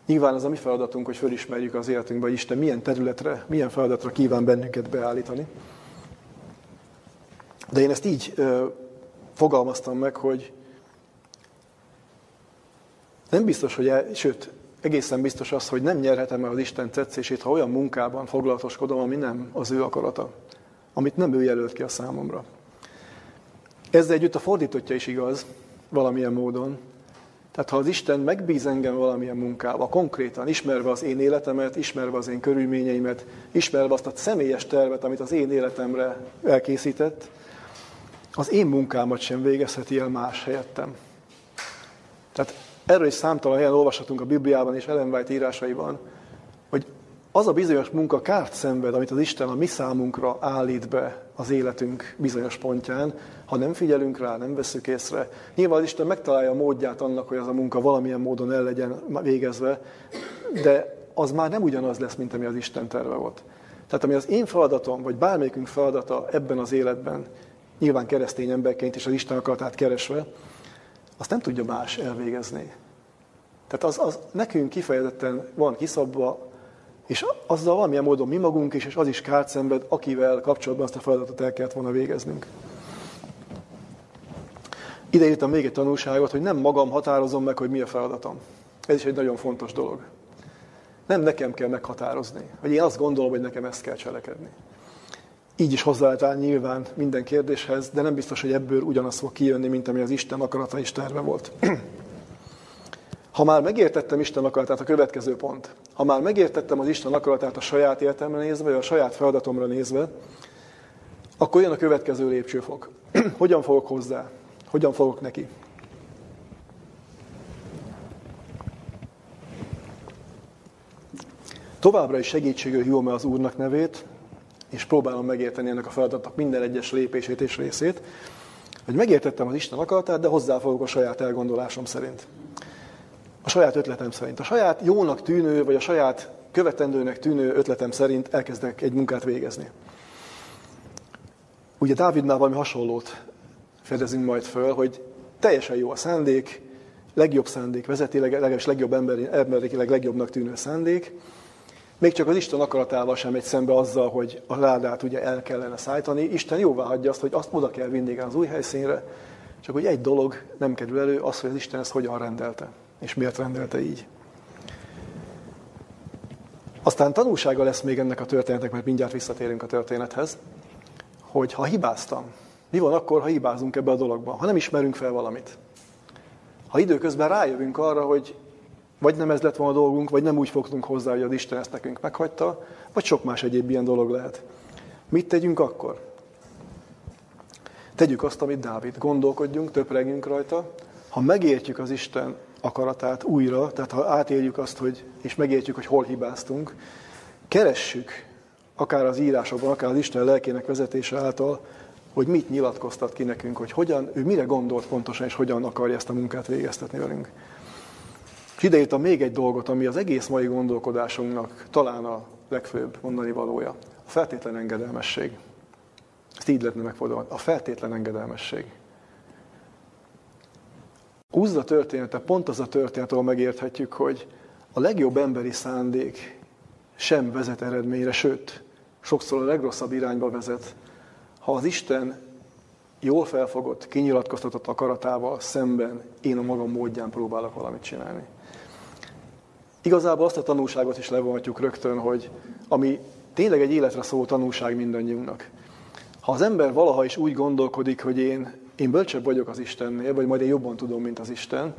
S1: Nyilván az a mi feladatunk, hogy fölismerjük az életünkben, hogy Isten milyen területre, milyen feladatra kíván bennünket beállítani. De én ezt így ö, fogalmaztam meg, hogy nem biztos, hogy, el, sőt, egészen biztos az, hogy nem nyerhetem el az Isten tetszését, ha olyan munkában foglalatoskodom, ami nem az ő akarata, amit nem ő jelölt ki a számomra. Ezzel együtt a fordítottja is igaz, valamilyen módon. Tehát ha az Isten megbíz engem valamilyen munkába, konkrétan ismerve az én életemet, ismerve az én körülményeimet, ismerve azt a személyes tervet, amit az én életemre elkészített, az én munkámat sem végezheti el más helyettem. Tehát erről is számtalan helyen olvashatunk a Bibliában és Ellen White írásaiban, hogy az a bizonyos munka kárt szenved, amit az Isten a mi számunkra állít be az életünk bizonyos pontján, ha nem figyelünk rá, nem veszük észre. Nyilván az Isten megtalálja a módját annak, hogy az a munka valamilyen módon el legyen végezve, de az már nem ugyanaz lesz, mint ami az Isten terve volt. Tehát ami az én feladatom, vagy bármelyikünk feladata ebben az életben, nyilván keresztény emberként és az Isten akaratát keresve, azt nem tudja más elvégezni. Tehát az, az nekünk kifejezetten van kiszabva, és azzal valamilyen módon mi magunk is, és az is kárt szenved, akivel kapcsolatban azt a feladatot el kellett volna végeznünk. Ide írtam még egy tanulságot, hogy nem magam határozom meg, hogy mi a feladatom. Ez is egy nagyon fontos dolog. Nem nekem kell meghatározni, hogy én azt gondolom, hogy nekem ezt kell cselekedni. Így is hozzá lehet állni nyilván minden kérdéshez, de nem biztos, hogy ebből ugyanaz fog kijönni, mint ami az Isten akarata és terve volt. [clears throat] Ha már megértettem Isten akaratát, a következő pont. Ha már megértettem az Isten akaratát a saját életemre nézve, vagy a saját feladatomra nézve, akkor jön a következő lépcsőfok. [clears throat] Hogyan fogok hozzá? Hogyan fogok neki? Továbbra is segítségül hívom az Úrnak nevét, és próbálom megérteni ennek a feladatnak minden egyes lépését és részét, hogy megértettem az Isten akaratát, de hozzáfogok a saját elgondolásom szerint. A saját ötletem szerint. A saját jónak tűnő, vagy a saját követendőnek tűnő ötletem szerint elkezdek egy munkát végezni. Ugye Dávidnál valami hasonlót fedezünk majd föl, hogy teljesen jó a szándék, legjobb szándék, vezeti, legalábbis legjobb emberi, emberileg legjobbnak tűnő szándék, még csak az Isten akaratával sem megy szembe azzal, hogy a ládát ugye el kellene szállítani. Isten jóvá hagyja azt, hogy azt oda kell vinni az új helyszínre, csak hogy egy dolog nem kerül elő, az, hogy az Isten ezt hogyan rendelte, és miért rendelte így. Aztán tanulsága lesz még ennek a történetnek, mert mindjárt visszatérünk a történethez, hogy ha hibáztam, mi van akkor, ha hibázunk ebbe a dologba? Ha nem ismerünk fel valamit. Ha időközben rájövünk arra, hogy vagy nem ez lett volna a dolgunk, vagy nem úgy fogtunk hozzá, hogy az Isten ezt nekünk meghagyta, vagy sok más egyéb ilyen dolog lehet. Mit tegyünk akkor? Tegyük azt, amit Dávid. Gondolkodjunk, töpregjünk rajta. Ha megértjük az Isten akaratát újra, tehát ha átéljük azt, hogy, és megértjük, hogy hol hibáztunk, keressük, akár az írásokban, akár az Isten lelkének vezetése által, hogy mit nyilatkoztat ki nekünk, hogy hogyan, ő mire gondolt pontosan, és hogyan akarja ezt a munkát végeztetni velünk. És ideírtam még egy dolgot, ami az egész mai gondolkodásunknak talán a legfőbb mondani valója. A feltétlen engedelmesség. Ezt így lehetne megfordulni. A feltétlen engedelmesség. Úgy a története, pont az a történet, ahol megérthetjük, hogy a legjobb emberi szándék sem vezet eredményre, sőt, sokszor a legrosszabb irányba vezet, ha az Isten jól felfogott, kinyilatkoztatott akaratával szemben én a magam módján próbálok valamit csinálni. Igazából azt a tanulságot is levonhatjuk rögtön, hogy ami tényleg egy életre szóló tanulság mindannyiunknak. Ha az ember valaha is úgy gondolkodik, hogy én, én bölcsebb vagyok az Istennél, vagy majd én jobban tudom, mint az Isten,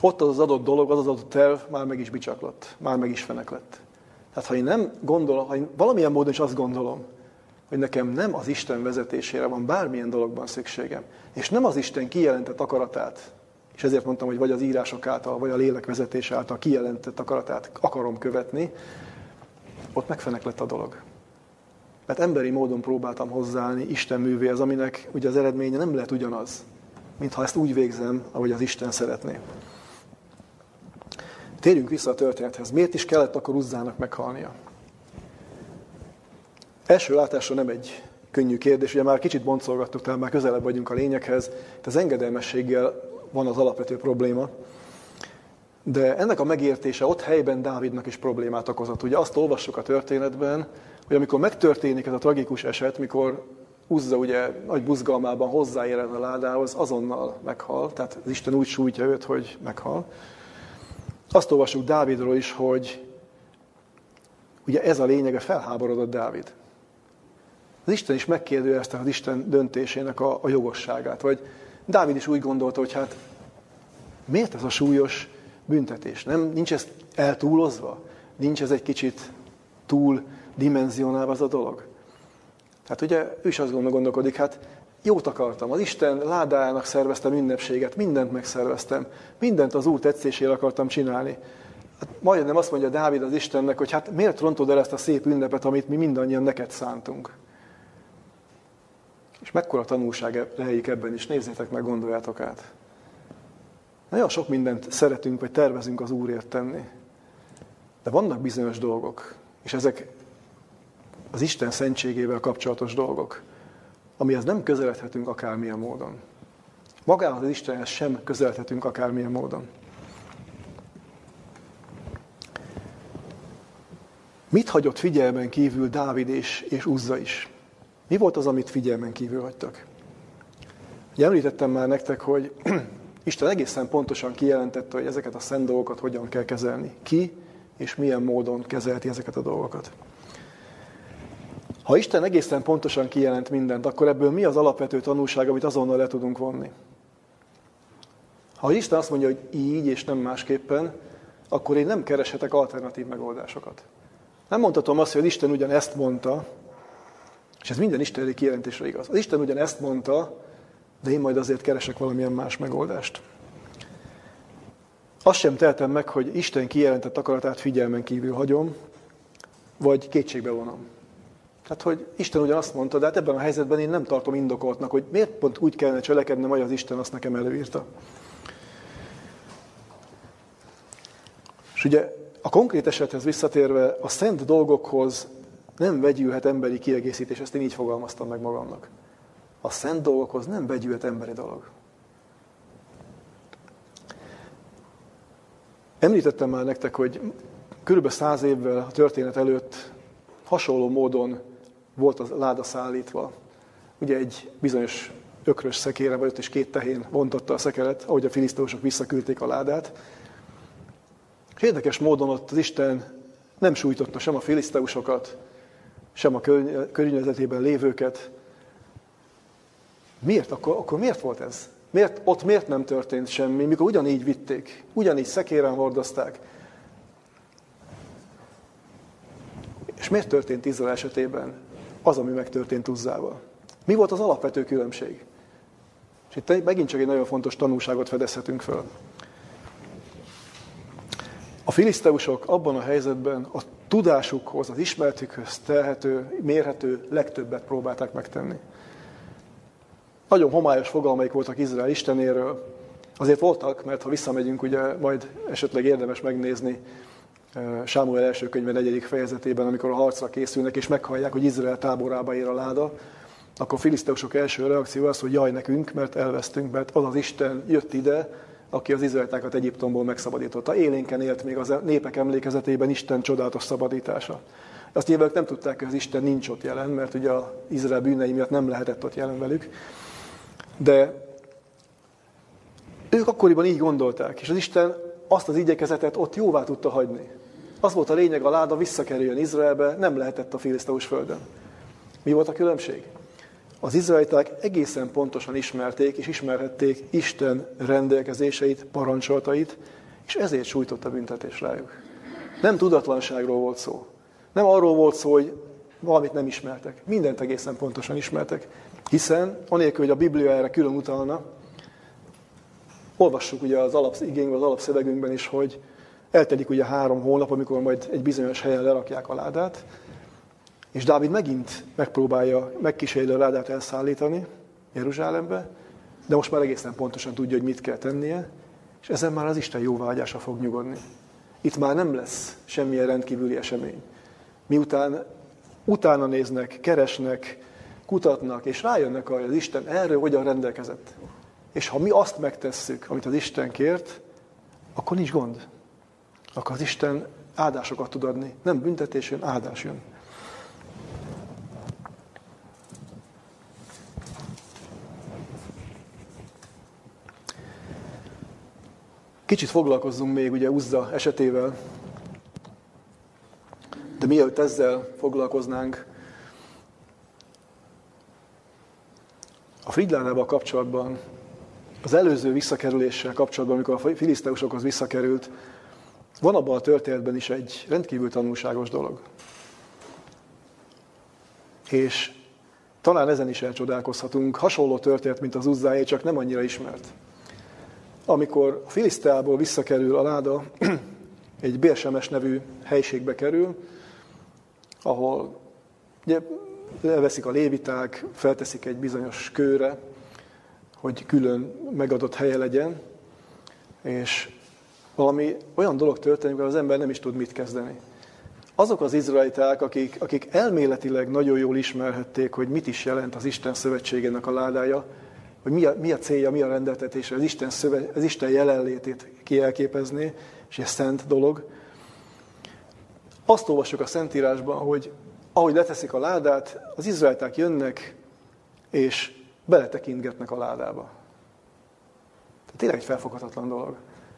S1: ott az az adott dolog, az az adott terv már meg is bicsaklott, már meg is fenek lett. Tehát ha én nem gondolom, ha én valamilyen módon is azt gondolom, hogy nekem nem az Isten vezetésére van bármilyen dologban szükségem, és nem az Isten kijelentett akaratát és ezért mondtam, hogy vagy az írások által, vagy a lélek vezetés által kijelentett akaratát akarom követni, ott megfenek lett a dolog. Mert emberi módon próbáltam hozzáállni Isten művéhez, aminek ugye az eredménye nem lehet ugyanaz, mintha ezt úgy végzem, ahogy az Isten szeretné. Térjünk vissza a történethez. Miért is kellett akkor Uzzának meghalnia? Első látásra nem egy könnyű kérdés, ugye már kicsit boncolgattuk, tehát már közelebb vagyunk a lényeghez. Tehát az engedelmességgel van az alapvető probléma. De ennek a megértése ott helyben Dávidnak is problémát okozott. Ugye azt olvassuk a történetben, hogy amikor megtörténik ez a tragikus eset, mikor Uzza ugye nagy buzgalmában hozzáér a ládához, azonnal meghal, tehát az Isten úgy sújtja őt, hogy meghal. Azt olvassuk Dávidról is, hogy ugye ez a lényege, felháborodott Dávid. Az Isten is megkérdőjelezte az Isten döntésének a, a jogosságát. Vagy Dávid is úgy gondolta, hogy hát miért ez a súlyos büntetés? Nem, nincs ez eltúlozva? Nincs ez egy kicsit túl dimenzionálva az a dolog? Tehát ugye ő is azt gondolkodik, hát jót akartam, az Isten ládájának szerveztem ünnepséget, mindent megszerveztem, mindent az Úr tetszésére akartam csinálni. Hát majdnem azt mondja Dávid az Istennek, hogy hát miért rontod el ezt a szép ünnepet, amit mi mindannyian neked szántunk. Mekkora tanulság lejik ebben is, nézzétek meg, gondoljátok át. Nagyon sok mindent szeretünk, vagy tervezünk az Úrért tenni. De vannak bizonyos dolgok, és ezek az Isten szentségével kapcsolatos dolgok, amihez nem közeledhetünk akármilyen módon. Magához az Istenhez sem közeledhetünk akármilyen módon. Mit hagyott figyelmen kívül Dávid és, és Uzza is? Mi volt az, amit figyelmen kívül hagytak? Ugye említettem már nektek, hogy [clears throat] Isten egészen pontosan kijelentette, hogy ezeket a szent dolgokat hogyan kell kezelni. Ki és milyen módon kezelti ezeket a dolgokat. Ha Isten egészen pontosan kijelent mindent, akkor ebből mi az alapvető tanulság, amit azonnal le tudunk vonni? Ha Isten azt mondja, hogy így és nem másképpen, akkor én nem kereshetek alternatív megoldásokat. Nem mondhatom azt, hogy Isten ugyan ezt mondta, és ez minden isteni kijelentésre igaz. Az Isten ugyan ezt mondta, de én majd azért keresek valamilyen más megoldást. Azt sem tehetem meg, hogy Isten kijelentett akaratát figyelmen kívül hagyom, vagy kétségbe vonom. Tehát, hogy Isten ugyan azt mondta, de hát ebben a helyzetben én nem tartom indokoltnak, hogy miért pont úgy kellene cselekednem, hogy az Isten azt nekem előírta. És ugye a konkrét esethez visszatérve, a szent dolgokhoz nem vegyülhet emberi kiegészítés, ezt én így fogalmaztam meg magamnak. A szent dolgokhoz nem vegyülhet emberi dolog. Említettem már nektek, hogy körülbelül száz évvel a történet előtt hasonló módon volt a láda szállítva. Ugye egy bizonyos ökrös szekére, vagy ott is két tehén vontotta a szekeret, ahogy a filisztósok visszaküldték a ládát. És érdekes módon ott az Isten nem sújtotta sem a filiszteusokat, sem a környezetében lévőket. Miért? Akkor, akkor miért volt ez? Miért, ott miért nem történt semmi, mikor ugyanígy vitték, ugyanígy szekéren hordozták? És miért történt Izrael esetében az, ami megtörtént Uzzával? Mi volt az alapvető különbség? És itt megint csak egy nagyon fontos tanulságot fedezhetünk föl. A filiszteusok abban a helyzetben a tudásukhoz, az ismeretükhöz telhető, mérhető legtöbbet próbálták megtenni. Nagyon homályos fogalmaik voltak Izrael Istenéről. Azért voltak, mert ha visszamegyünk, ugye majd esetleg érdemes megnézni eh, Sámuel első könyve negyedik fejezetében, amikor a harcra készülnek, és meghallják, hogy Izrael táborába ér a láda, akkor a filiszteusok első reakció az, hogy jaj nekünk, mert elvesztünk, mert az az Isten jött ide, aki az izraelitákat Egyiptomból megszabadította. Élénken élt még az népek emlékezetében Isten csodálatos szabadítása. Azt nyilván nem tudták, hogy az Isten nincs ott jelen, mert ugye az Izrael bűnei miatt nem lehetett ott jelen velük. De ők akkoriban így gondolták, és az Isten azt az igyekezetet ott jóvá tudta hagyni. Az volt a lényeg, a láda visszakerüljön Izraelbe, nem lehetett a filiszteus földön. Mi volt a különbség? Az izraeliták egészen pontosan ismerték és ismerhették Isten rendelkezéseit, parancsoltait, és ezért sújtott a büntetés rájuk. Nem tudatlanságról volt szó. Nem arról volt szó, hogy valamit nem ismertek. Mindent egészen pontosan ismertek. Hiszen, anélkül, hogy a Biblia erre külön utalna, olvassuk ugye az alapigényben, az alapszövegünkben is, hogy eltelik ugye három hónap, amikor majd egy bizonyos helyen lerakják a ládát, és Dávid megint megpróbálja, megkísérli a ládát elszállítani Jeruzsálembe, de most már egészen pontosan tudja, hogy mit kell tennie, és ezen már az Isten jóvágyása fog nyugodni. Itt már nem lesz semmilyen rendkívüli esemény. Miután utána néznek, keresnek, kutatnak, és rájönnek arra, hogy az Isten erről hogyan rendelkezett. És ha mi azt megtesszük, amit az Isten kért, akkor nincs gond. Akkor az Isten áldásokat tud adni. Nem büntetés jön, áldás jön. Kicsit foglalkozzunk még ugye Uzza esetével, de mielőtt ezzel foglalkoznánk, a Fridlánával kapcsolatban, az előző visszakerüléssel kapcsolatban, amikor a filiszteusokhoz visszakerült, van abban a történetben is egy rendkívül tanulságos dolog. És talán ezen is elcsodálkozhatunk. Hasonló történet, mint az Uzzáé, csak nem annyira ismert amikor a Filiszteából visszakerül a láda, [clears throat] egy Bérsemes nevű helyiségbe kerül, ahol ugye, elveszik a léviták, felteszik egy bizonyos kőre, hogy külön megadott helye legyen, és valami olyan dolog történik, hogy az ember nem is tud mit kezdeni. Azok az izraeliták, akik, akik elméletileg nagyon jól ismerhették, hogy mit is jelent az Isten szövetségének a ládája, hogy mi a, mi a célja, mi a rendeltetése, az Isten, szöve, az Isten jelenlétét kielképezni, és ez szent dolog. Azt olvassuk a Szentírásban, hogy ahogy leteszik a ládát, az izraelták jönnek, és beletekintgetnek a ládába. Tehát tényleg egy felfoghatatlan dolog.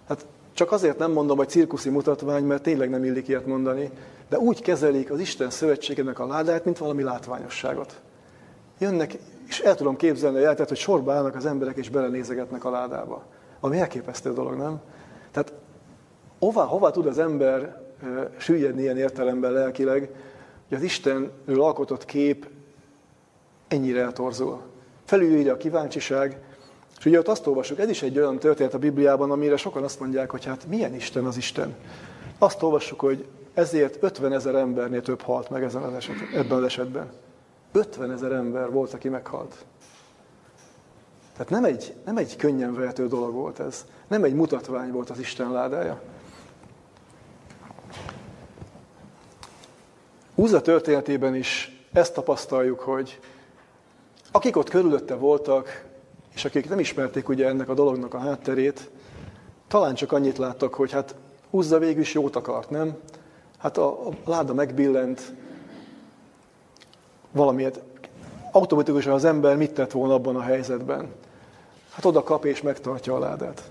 S1: Hát csak azért nem mondom, hogy cirkuszi mutatvány, mert tényleg nem illik ilyet mondani, de úgy kezelik az Isten szövetségének a ládát, mint valami látványosságot. Jönnek és el tudom képzelni a jelentet, hogy sorba állnak az emberek, és belenézegetnek a ládába. Ami elképesztő dolog, nem? Tehát hova, hova tud az ember süllyedni ilyen értelemben lelkileg, hogy az Istenről alkotott kép ennyire eltorzul. Felülírja a kíváncsiság, és ugye ott azt olvasjuk, ez is egy olyan történet a Bibliában, amire sokan azt mondják, hogy hát milyen Isten az Isten. Azt olvassuk, hogy ezért 50 ezer embernél több halt meg ezen az eset, ebben az esetben. 50 ezer ember volt, aki meghalt. Tehát nem egy, nem egy könnyen vehető dolog volt ez. Nem egy mutatvány volt az Isten ládája. Úza történetében is ezt tapasztaljuk, hogy akik ott körülötte voltak, és akik nem ismerték ugye ennek a dolognak a hátterét, talán csak annyit láttak, hogy hát Uzza végül is jót akart, nem? Hát a, a láda megbillent, valamiért automatikusan az ember mit tett volna abban a helyzetben? Hát oda kap és megtartja a ládát.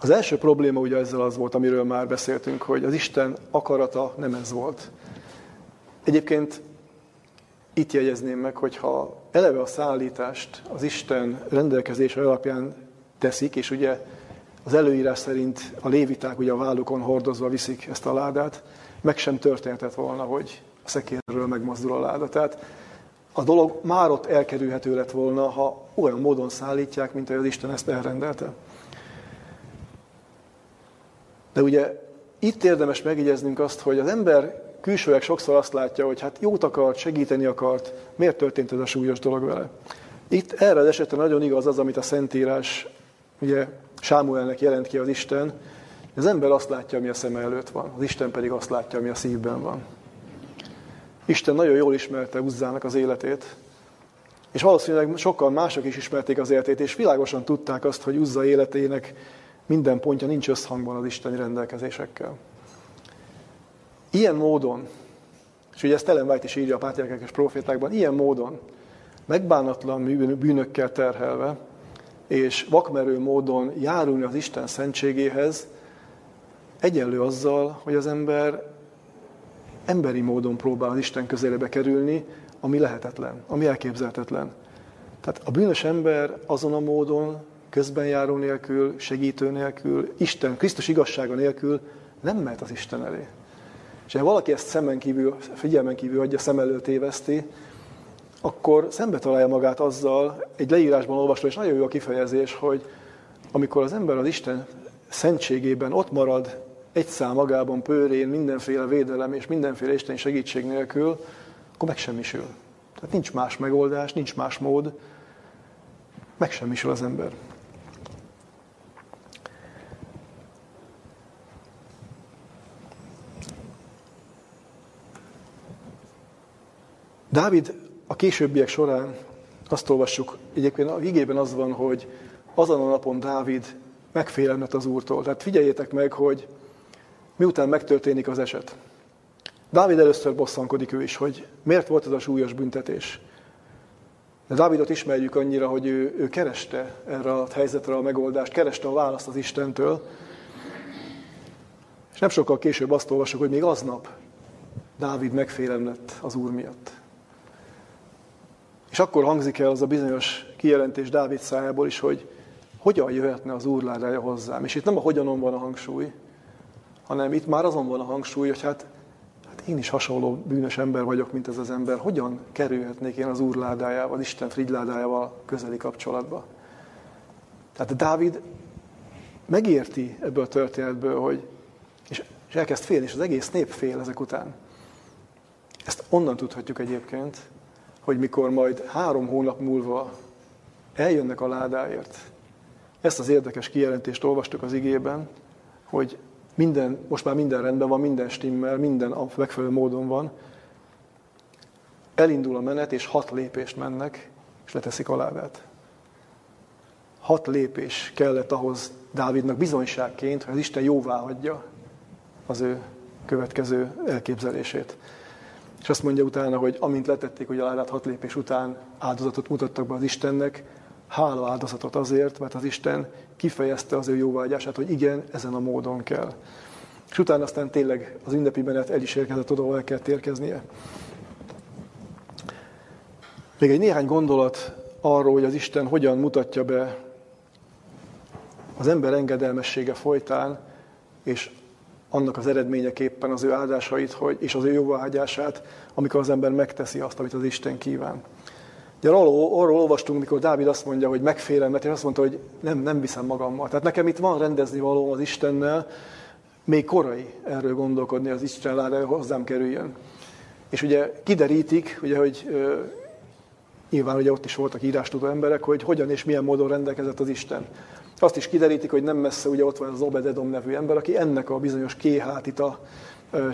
S1: Az első probléma ugye ezzel az volt, amiről már beszéltünk, hogy az Isten akarata nem ez volt. Egyébként itt jegyezném meg, hogy ha eleve a szállítást az Isten rendelkezése alapján teszik, és ugye az előírás szerint a léviták ugye a vállukon hordozva viszik ezt a ládát, meg sem történhetett volna, hogy a szekérről megmozdul a láda. Tehát a dolog már ott elkerülhető lett volna, ha olyan módon szállítják, mint ahogy az Isten ezt elrendelte. De ugye itt érdemes megjegyeznünk azt, hogy az ember külsőleg sokszor azt látja, hogy hát jót akart, segíteni akart, miért történt ez a súlyos dolog vele. Itt erre az esetre nagyon igaz az, amit a Szentírás ugye Sámuelnek jelent ki az Isten, az ember azt látja, ami a szeme előtt van, az Isten pedig azt látja, ami a szívben van. Isten nagyon jól ismerte Uzzának az életét, és valószínűleg sokkal mások is ismerték az életét, és világosan tudták azt, hogy Uzza életének minden pontja nincs összhangban az isteni rendelkezésekkel. Ilyen módon, és ugye ezt Ellen White is írja a pártjelkekes profétákban, ilyen módon, megbánatlan bűnökkel terhelve, és vakmerő módon járulni az Isten szentségéhez, egyenlő azzal, hogy az ember emberi módon próbál az Isten közelébe kerülni, ami lehetetlen, ami elképzelhetetlen. Tehát a bűnös ember azon a módon, közbenjáró nélkül, segítő nélkül, Isten, Krisztus igazsága nélkül nem mehet az Isten elé. És ha valaki ezt szemen kívül, figyelmen kívül adja, szem előtt éveszti, akkor szembe találja magát azzal, egy leírásban olvasva, és nagyon jó a kifejezés, hogy amikor az ember az Isten szentségében ott marad egy szám magában pőrén, mindenféle védelem és mindenféle Isten segítség nélkül, akkor megsemmisül. Tehát nincs más megoldás, nincs más mód, megsemmisül az ember. Dávid a későbbiek során azt olvassuk, egyébként a igében az van, hogy azon a napon Dávid megfélemlett az Úrtól. Tehát figyeljétek meg, hogy miután megtörténik az eset. Dávid először bosszankodik ő is, hogy miért volt ez a súlyos büntetés. De Dávidot ismerjük annyira, hogy ő, ő kereste erre a helyzetre a megoldást, kereste a választ az Istentől. És nem sokkal később azt olvasok, hogy még aznap Dávid megfélemlett az Úr miatt. És akkor hangzik el az a bizonyos kijelentés Dávid szájából is, hogy hogyan jöhetne az úrládája hozzám. És itt nem a hogyanon van a hangsúly, hanem itt már azon van a hangsúly, hogy hát, hát én is hasonló bűnös ember vagyok, mint ez az ember. Hogyan kerülhetnék én az úrládájával, Isten frigyládájával közeli kapcsolatba? Tehát Dávid megérti ebből a történetből, hogy, és, és elkezd félni, és az egész nép fél ezek után. Ezt onnan tudhatjuk egyébként, hogy mikor majd három hónap múlva eljönnek a ládáért, ezt az érdekes kijelentést olvastuk az igében, hogy minden, most már minden rendben van, minden stimmel, minden a megfelelő módon van. Elindul a menet, és hat lépést mennek, és leteszik a ládát. Hat lépés kellett ahhoz Dávidnak bizonyságként, hogy az Isten jóvá hagyja az ő következő elképzelését. És azt mondja utána, hogy amint letették hogy a ládát hat lépés után áldozatot mutattak be az Istennek, hála áldozatot azért, mert az Isten kifejezte az ő jóvágyását, hogy igen, ezen a módon kell. És utána aztán tényleg az ünnepi menet el is érkezett oda, ahol el kell térkeznie. Még egy néhány gondolat arról, hogy az Isten hogyan mutatja be az ember engedelmessége folytán, és annak az eredményeképpen az ő áldásait hogy, és az ő jóvágyását, amikor az ember megteszi azt, amit az Isten kíván. Ugye arról, arról olvastunk, mikor Dávid azt mondja, hogy megfélelmet, és azt mondta, hogy nem, nem viszem magammal. Tehát nekem itt van rendezni való az Istennel, még korai erről gondolkodni, az Isten ládája hozzám kerüljön. És ugye kiderítik, ugye, hogy ö, nyilván ugye ott is voltak írástudó emberek, hogy hogyan és milyen módon rendelkezett az Isten. Azt is kiderítik, hogy nem messze ugye ott van az Obededom nevű ember, aki ennek a bizonyos kéhátita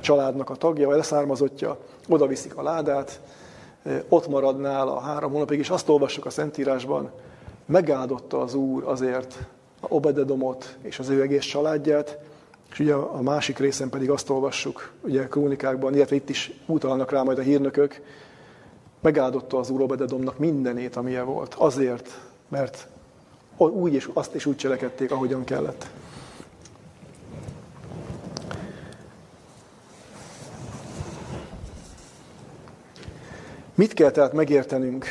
S1: családnak a tagja, vagy leszármazottja, oda viszik a ládát, ott marad nála három hónapig, és azt olvassuk a Szentírásban, megáldotta az Úr azért a Obededomot és az ő egész családját, és ugye a másik részen pedig azt olvassuk, ugye krónikákban, illetve itt is utalnak rá majd a hírnökök, megáldotta az Úr Obededomnak mindenét, amilyen volt. Azért, mert úgy és azt is úgy cselekedték, ahogyan kellett. Mit kell tehát megértenünk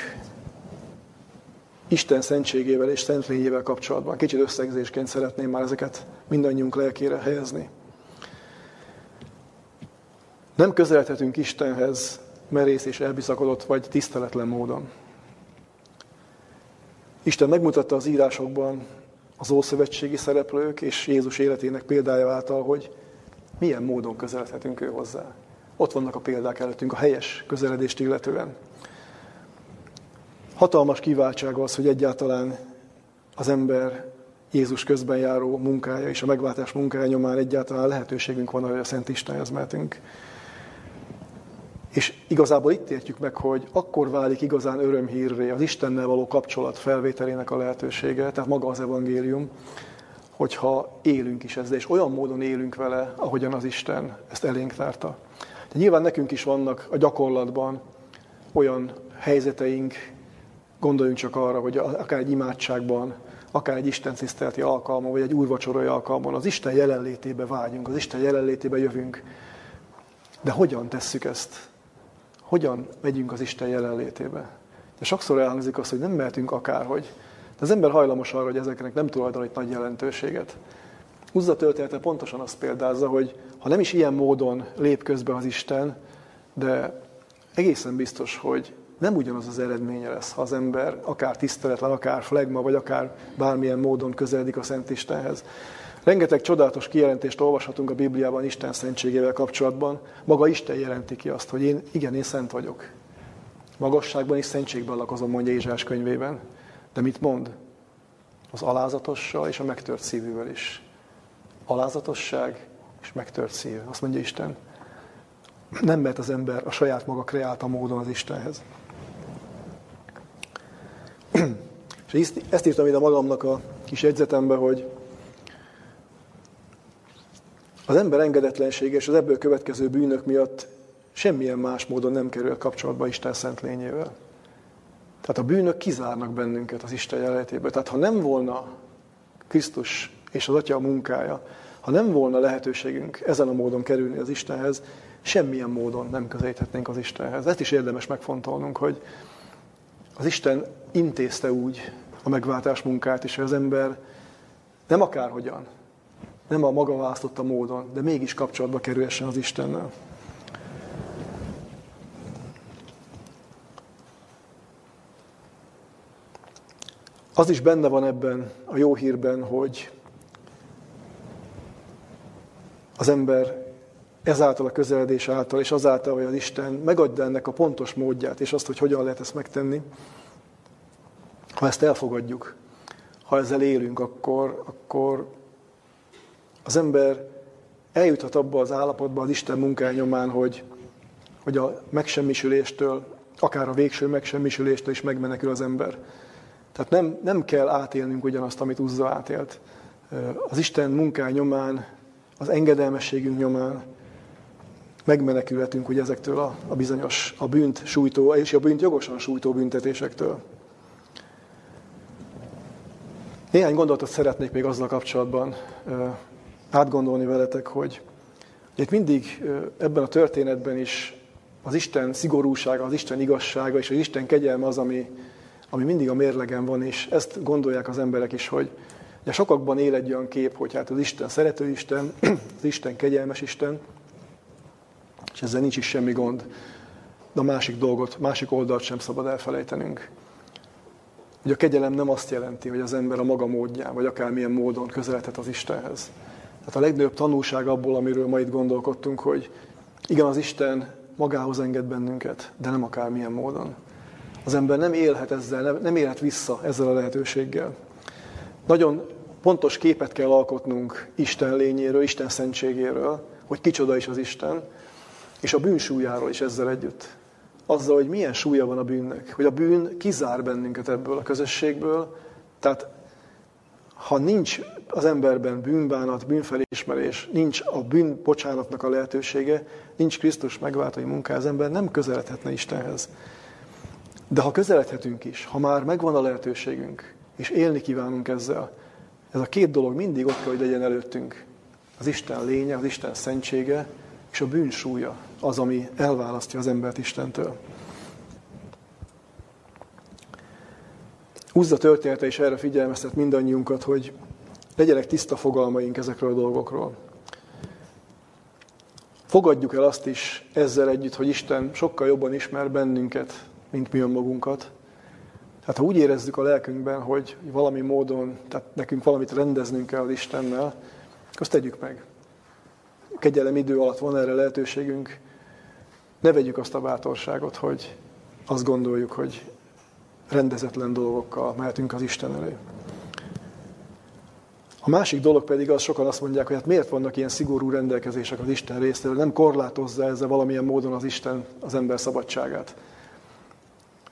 S1: Isten szentségével és szentlényével kapcsolatban? Kicsit összegzésként szeretném már ezeket mindannyiunk lelkére helyezni. Nem közeledhetünk Istenhez merész és elbiszakodott vagy tiszteletlen módon. Isten megmutatta az írásokban az ószövetségi szereplők és Jézus életének példája által, hogy milyen módon közeledhetünk ő hozzá. Ott vannak a példák előttünk a helyes közeledést illetően. Hatalmas kiváltság az, hogy egyáltalán az ember Jézus közben járó munkája és a megváltás munkája nyomán egyáltalán lehetőségünk van, hogy a Szent Istenhez mehetünk. És igazából itt értjük meg, hogy akkor válik igazán örömhírré az Istennel való kapcsolat felvételének a lehetősége, tehát maga az evangélium, hogyha élünk is ezzel, és olyan módon élünk vele, ahogyan az Isten ezt elénk tárta. De nyilván nekünk is vannak a gyakorlatban olyan helyzeteink, gondoljunk csak arra, hogy akár egy imádságban, akár egy Isten tiszteleti alkalma, vagy egy úrvacsorai alkalmon az Isten jelenlétébe vágyunk, az Isten jelenlétébe jövünk. De hogyan tesszük ezt? Hogyan megyünk az Isten jelenlétébe? De sokszor elhangzik az, hogy nem mehetünk akárhogy. De az ember hajlamos arra, hogy ezeknek nem tulajdonít nagy jelentőséget. Uzza története pontosan azt példázza, hogy ha nem is ilyen módon lép közbe az Isten, de egészen biztos, hogy nem ugyanaz az eredménye lesz, ha az ember akár tiszteletlen, akár flegma, vagy akár bármilyen módon közeledik a Szent Istenhez. Rengeteg csodálatos kijelentést olvashatunk a Bibliában Isten szentségével kapcsolatban. Maga Isten jelenti ki azt, hogy én, igen, én szent vagyok. Magasságban és szentségben lakozom, mondja Ézsás könyvében. De mit mond? Az alázatossal és a megtört szívűvel is. Alázatosság és megtört szív. Azt mondja Isten. Nem mehet az ember a saját maga kreálta módon az Istenhez. [clears throat] És ezt írtam ide magamnak a kis jegyzetembe, hogy az ember engedetlensége és az ebből következő bűnök miatt semmilyen más módon nem kerül kapcsolatba Isten szent lényével. Tehát a bűnök kizárnak bennünket az Isten jelenlétéből. Tehát ha nem volna Krisztus és az Atya munkája, ha nem volna lehetőségünk ezen a módon kerülni az Istenhez, semmilyen módon nem közelíthetnénk az Istenhez. Ezt is érdemes megfontolnunk, hogy az Isten intézte úgy a megváltás munkát, és az ember nem akárhogyan, nem a maga választotta módon, de mégis kapcsolatba kerülhessen az Istennel. Az is benne van ebben a jó hírben, hogy az ember ezáltal a közeledés által, és azáltal, hogy az Isten megadja ennek a pontos módját, és azt, hogy hogyan lehet ezt megtenni, ha ezt elfogadjuk, ha ezzel élünk, akkor, akkor az ember eljuthat abba az állapotba az Isten munkányomán, hogy, hogy a megsemmisüléstől, akár a végső megsemmisüléstől is megmenekül az ember. Tehát nem, nem kell átélnünk ugyanazt, amit Uzza átélt. Az Isten munkány nyomán, az engedelmességünk nyomán megmenekülhetünk ugye ezektől a, a bizonyos, a bűnt sújtó, és a bűnt jogosan sújtó büntetésektől. Néhány gondolatot szeretnék még azzal kapcsolatban átgondolni veletek, hogy itt mindig ebben a történetben is az Isten szigorúsága, az Isten igazsága és az Isten kegyelme az, ami, ami mindig a mérlegen van, és ezt gondolják az emberek is, hogy ugye sokakban él egy olyan kép, hogy hát az Isten szerető Isten, [clears throat] az Isten kegyelmes Isten, és ezzel nincs is semmi gond. De a másik dolgot, másik oldalt sem szabad elfelejtenünk. Ugye a kegyelem nem azt jelenti, hogy az ember a maga módján, vagy akármilyen módon közeledhet az Istenhez. Tehát a legnagyobb tanulság abból, amiről ma itt gondolkodtunk, hogy igen, az Isten magához enged bennünket, de nem akármilyen módon. Az ember nem élhet ezzel, nem élhet vissza ezzel a lehetőséggel. Nagyon pontos képet kell alkotnunk Isten lényéről, Isten szentségéről, hogy kicsoda is az Isten, és a bűn súlyáról is ezzel együtt. Azzal, hogy milyen súlya van a bűnnek, hogy a bűn kizár bennünket ebből a közösségből, tehát ha nincs az emberben bűnbánat, bűnfelismerés, nincs a bűn bocsánatnak a lehetősége, nincs Krisztus megváltói munká, az ember nem közeledhetne Istenhez. De ha közeledhetünk is, ha már megvan a lehetőségünk, és élni kívánunk ezzel, ez a két dolog mindig ott kell, hogy legyen előttünk. Az Isten lénye, az Isten szentsége, és a bűn súlya az, ami elválasztja az embert Istentől. Uzza története is erre figyelmeztet mindannyiunkat, hogy legyenek tiszta fogalmaink ezekről a dolgokról. Fogadjuk el azt is ezzel együtt, hogy Isten sokkal jobban ismer bennünket, mint mi önmagunkat. Tehát ha úgy érezzük a lelkünkben, hogy valami módon, tehát nekünk valamit rendeznünk kell Istennel, azt tegyük meg. Kegyelem idő alatt van erre lehetőségünk. Ne vegyük azt a bátorságot, hogy azt gondoljuk, hogy rendezetlen dolgokkal mehetünk az Isten elé. A másik dolog pedig az, sokan azt mondják, hogy hát miért vannak ilyen szigorú rendelkezések az Isten részéről, nem korlátozza ezzel valamilyen módon az Isten az ember szabadságát.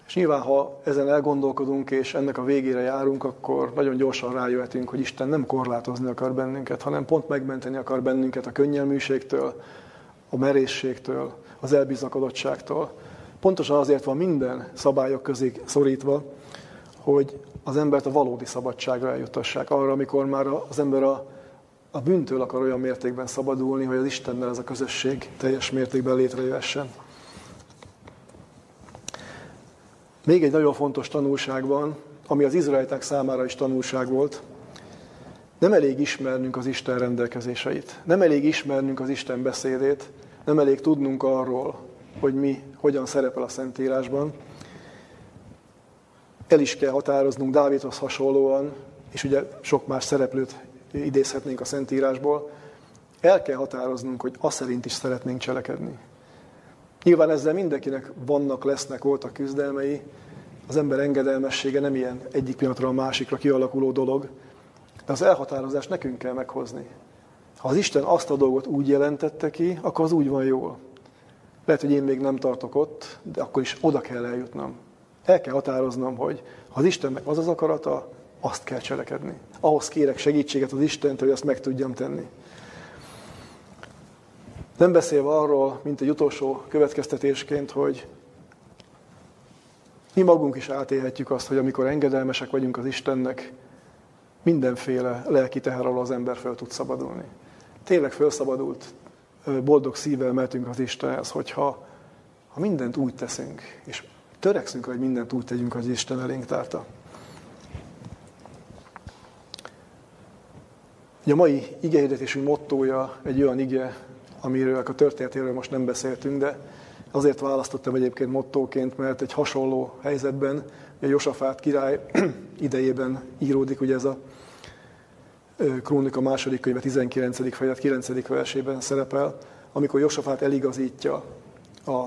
S1: És nyilván, ha ezen elgondolkodunk, és ennek a végére járunk, akkor nagyon gyorsan rájöhetünk, hogy Isten nem korlátozni akar bennünket, hanem pont megmenteni akar bennünket a könnyelműségtől, a merészségtől, az elbizakodottságtól. Pontosan azért van minden szabályok közé szorítva, hogy az embert a valódi szabadságra eljutassák. Arra, amikor már az ember a, a bűntől akar olyan mértékben szabadulni, hogy az Istennel ez a közösség teljes mértékben létrejöhessen. Még egy nagyon fontos tanulság van, ami az izraeliták számára is tanulság volt. Nem elég ismernünk az Isten rendelkezéseit, nem elég ismernünk az Isten beszédét, nem elég tudnunk arról, hogy mi hogyan szerepel a Szentírásban, El is kell határoznunk Dávidhoz hasonlóan, és ugye sok más szereplőt idézhetnénk a Szentírásból, el kell határoznunk, hogy azt szerint is szeretnénk cselekedni. Nyilván ezzel mindenkinek vannak, lesznek, voltak küzdelmei, az ember engedelmessége nem ilyen egyik pillanatra a másikra kialakuló dolog, de az elhatározást nekünk kell meghozni. Ha az Isten azt a dolgot úgy jelentette ki, akkor az úgy van jól. Lehet, hogy én még nem tartok ott, de akkor is oda kell eljutnom. El kell határoznom, hogy ha az Istennek az az akarata, azt kell cselekedni. Ahhoz kérek segítséget az Istent, hogy azt meg tudjam tenni. Nem beszélve arról, mint egy utolsó következtetésként, hogy mi magunk is átélhetjük azt, hogy amikor engedelmesek vagyunk az Istennek, mindenféle lelki teher alól az ember föl tud szabadulni. Tényleg felszabadult, boldog szívvel mehetünk az Istenhez, hogyha ha mindent úgy teszünk, és törekszünk, hogy mindent úgy tegyünk, hogy Isten elénk tárta. a mai igehirdetésünk mottója egy olyan ige, amiről a történetéről most nem beszéltünk, de azért választottam egyébként mottóként, mert egy hasonló helyzetben, a Josafát király [clears throat] idejében íródik, ugye ez a Krónika második könyve 19. fejezet 9. versében szerepel, amikor Josafát eligazítja a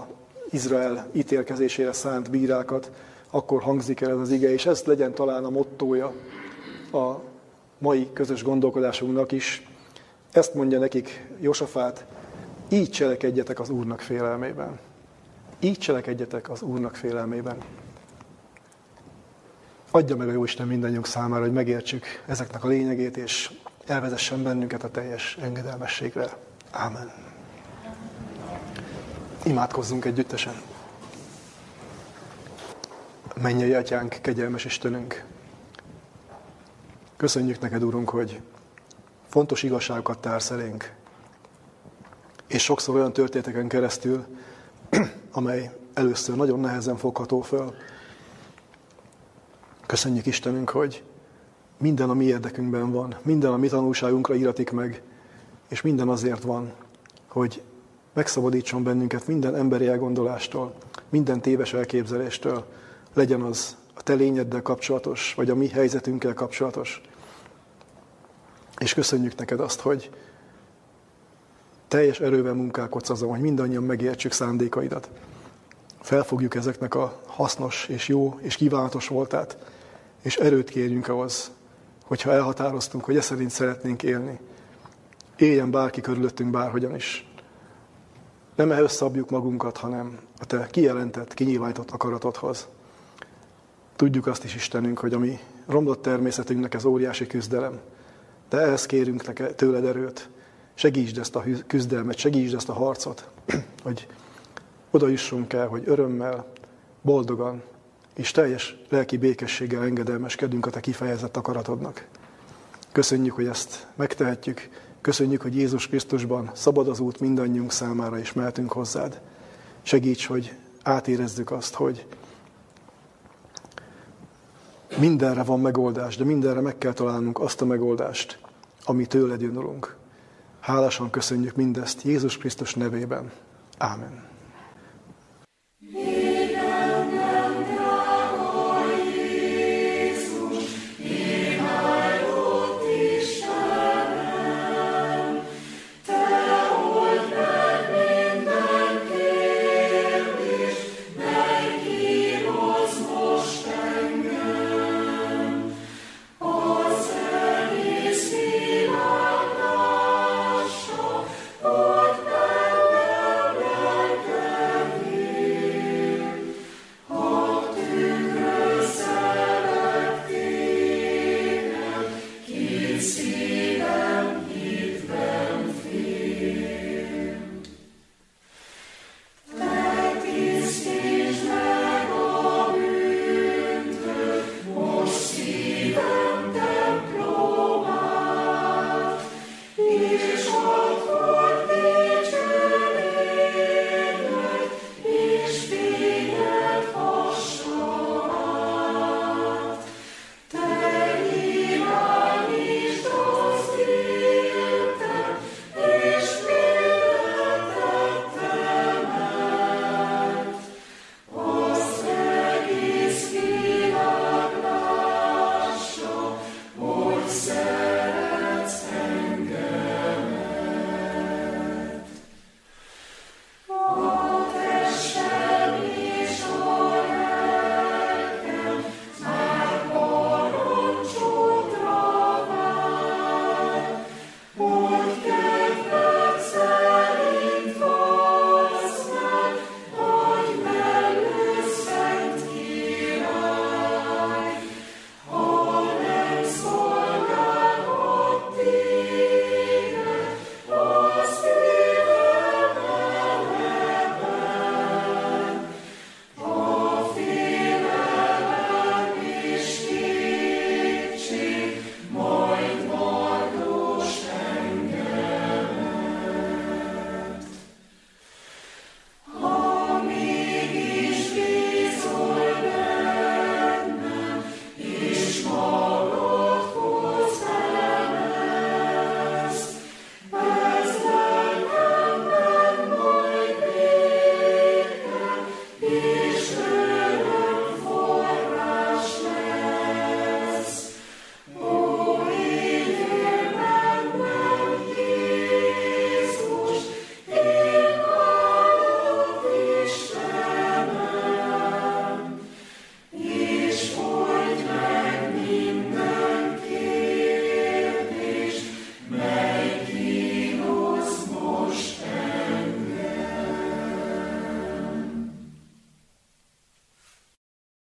S1: Izrael ítélkezésére szánt bírákat, akkor hangzik el ez az ige, és ez legyen talán a mottója a mai közös gondolkodásunknak is. Ezt mondja nekik Josafát, így cselekedjetek az Úrnak félelmében. Így cselekedjetek az Úrnak félelmében. Adja meg a Jóisten mindannyiunk számára, hogy megértsük ezeknek a lényegét, és elvezessen bennünket a teljes engedelmességre. Ámen. Imádkozzunk együttesen. Mennyei atyánk, kegyelmes Istenünk! Köszönjük neked, Urunk, hogy fontos igazságokat társz elénk. És sokszor olyan történeteken keresztül, [clears throat] amely először nagyon nehezen fogható föl. Köszönjük Istenünk, hogy minden a mi érdekünkben van, minden a mi tanulságunkra iratik meg, és minden azért van, hogy megszabadítson bennünket minden emberi elgondolástól, minden téves elképzeléstől, legyen az a te lényeddel kapcsolatos, vagy a mi helyzetünkkel kapcsolatos. És köszönjük neked azt, hogy teljes erővel munkálkodsz azon, hogy mindannyian megértsük szándékaidat. Felfogjuk ezeknek a hasznos és jó és kívánatos voltát, és erőt kérjünk ahhoz, hogyha elhatároztunk, hogy e szerint szeretnénk élni. Éljen bárki körülöttünk bárhogyan is. Nem ehhez szabjuk magunkat, hanem a te kijelentett, kinyilvánított akaratodhoz. Tudjuk azt is, Istenünk, hogy a mi romlott természetünknek ez óriási küzdelem. De ehhez kérünk tőled erőt. Segítsd ezt a küzdelmet, segítsd ezt a harcot, [clears throat] hogy oda jussunk el, hogy örömmel, boldogan és teljes lelki békességgel engedelmeskedünk a te kifejezett akaratodnak. Köszönjük, hogy ezt megtehetjük, köszönjük, hogy Jézus Krisztusban szabad az út mindannyiunk számára, és mehetünk hozzád. Segíts, hogy átérezzük azt, hogy mindenre van megoldás, de mindenre meg kell találnunk azt a megoldást, ami tőled jön, Urunk. Hálásan köszönjük mindezt Jézus Krisztus nevében. Ámen.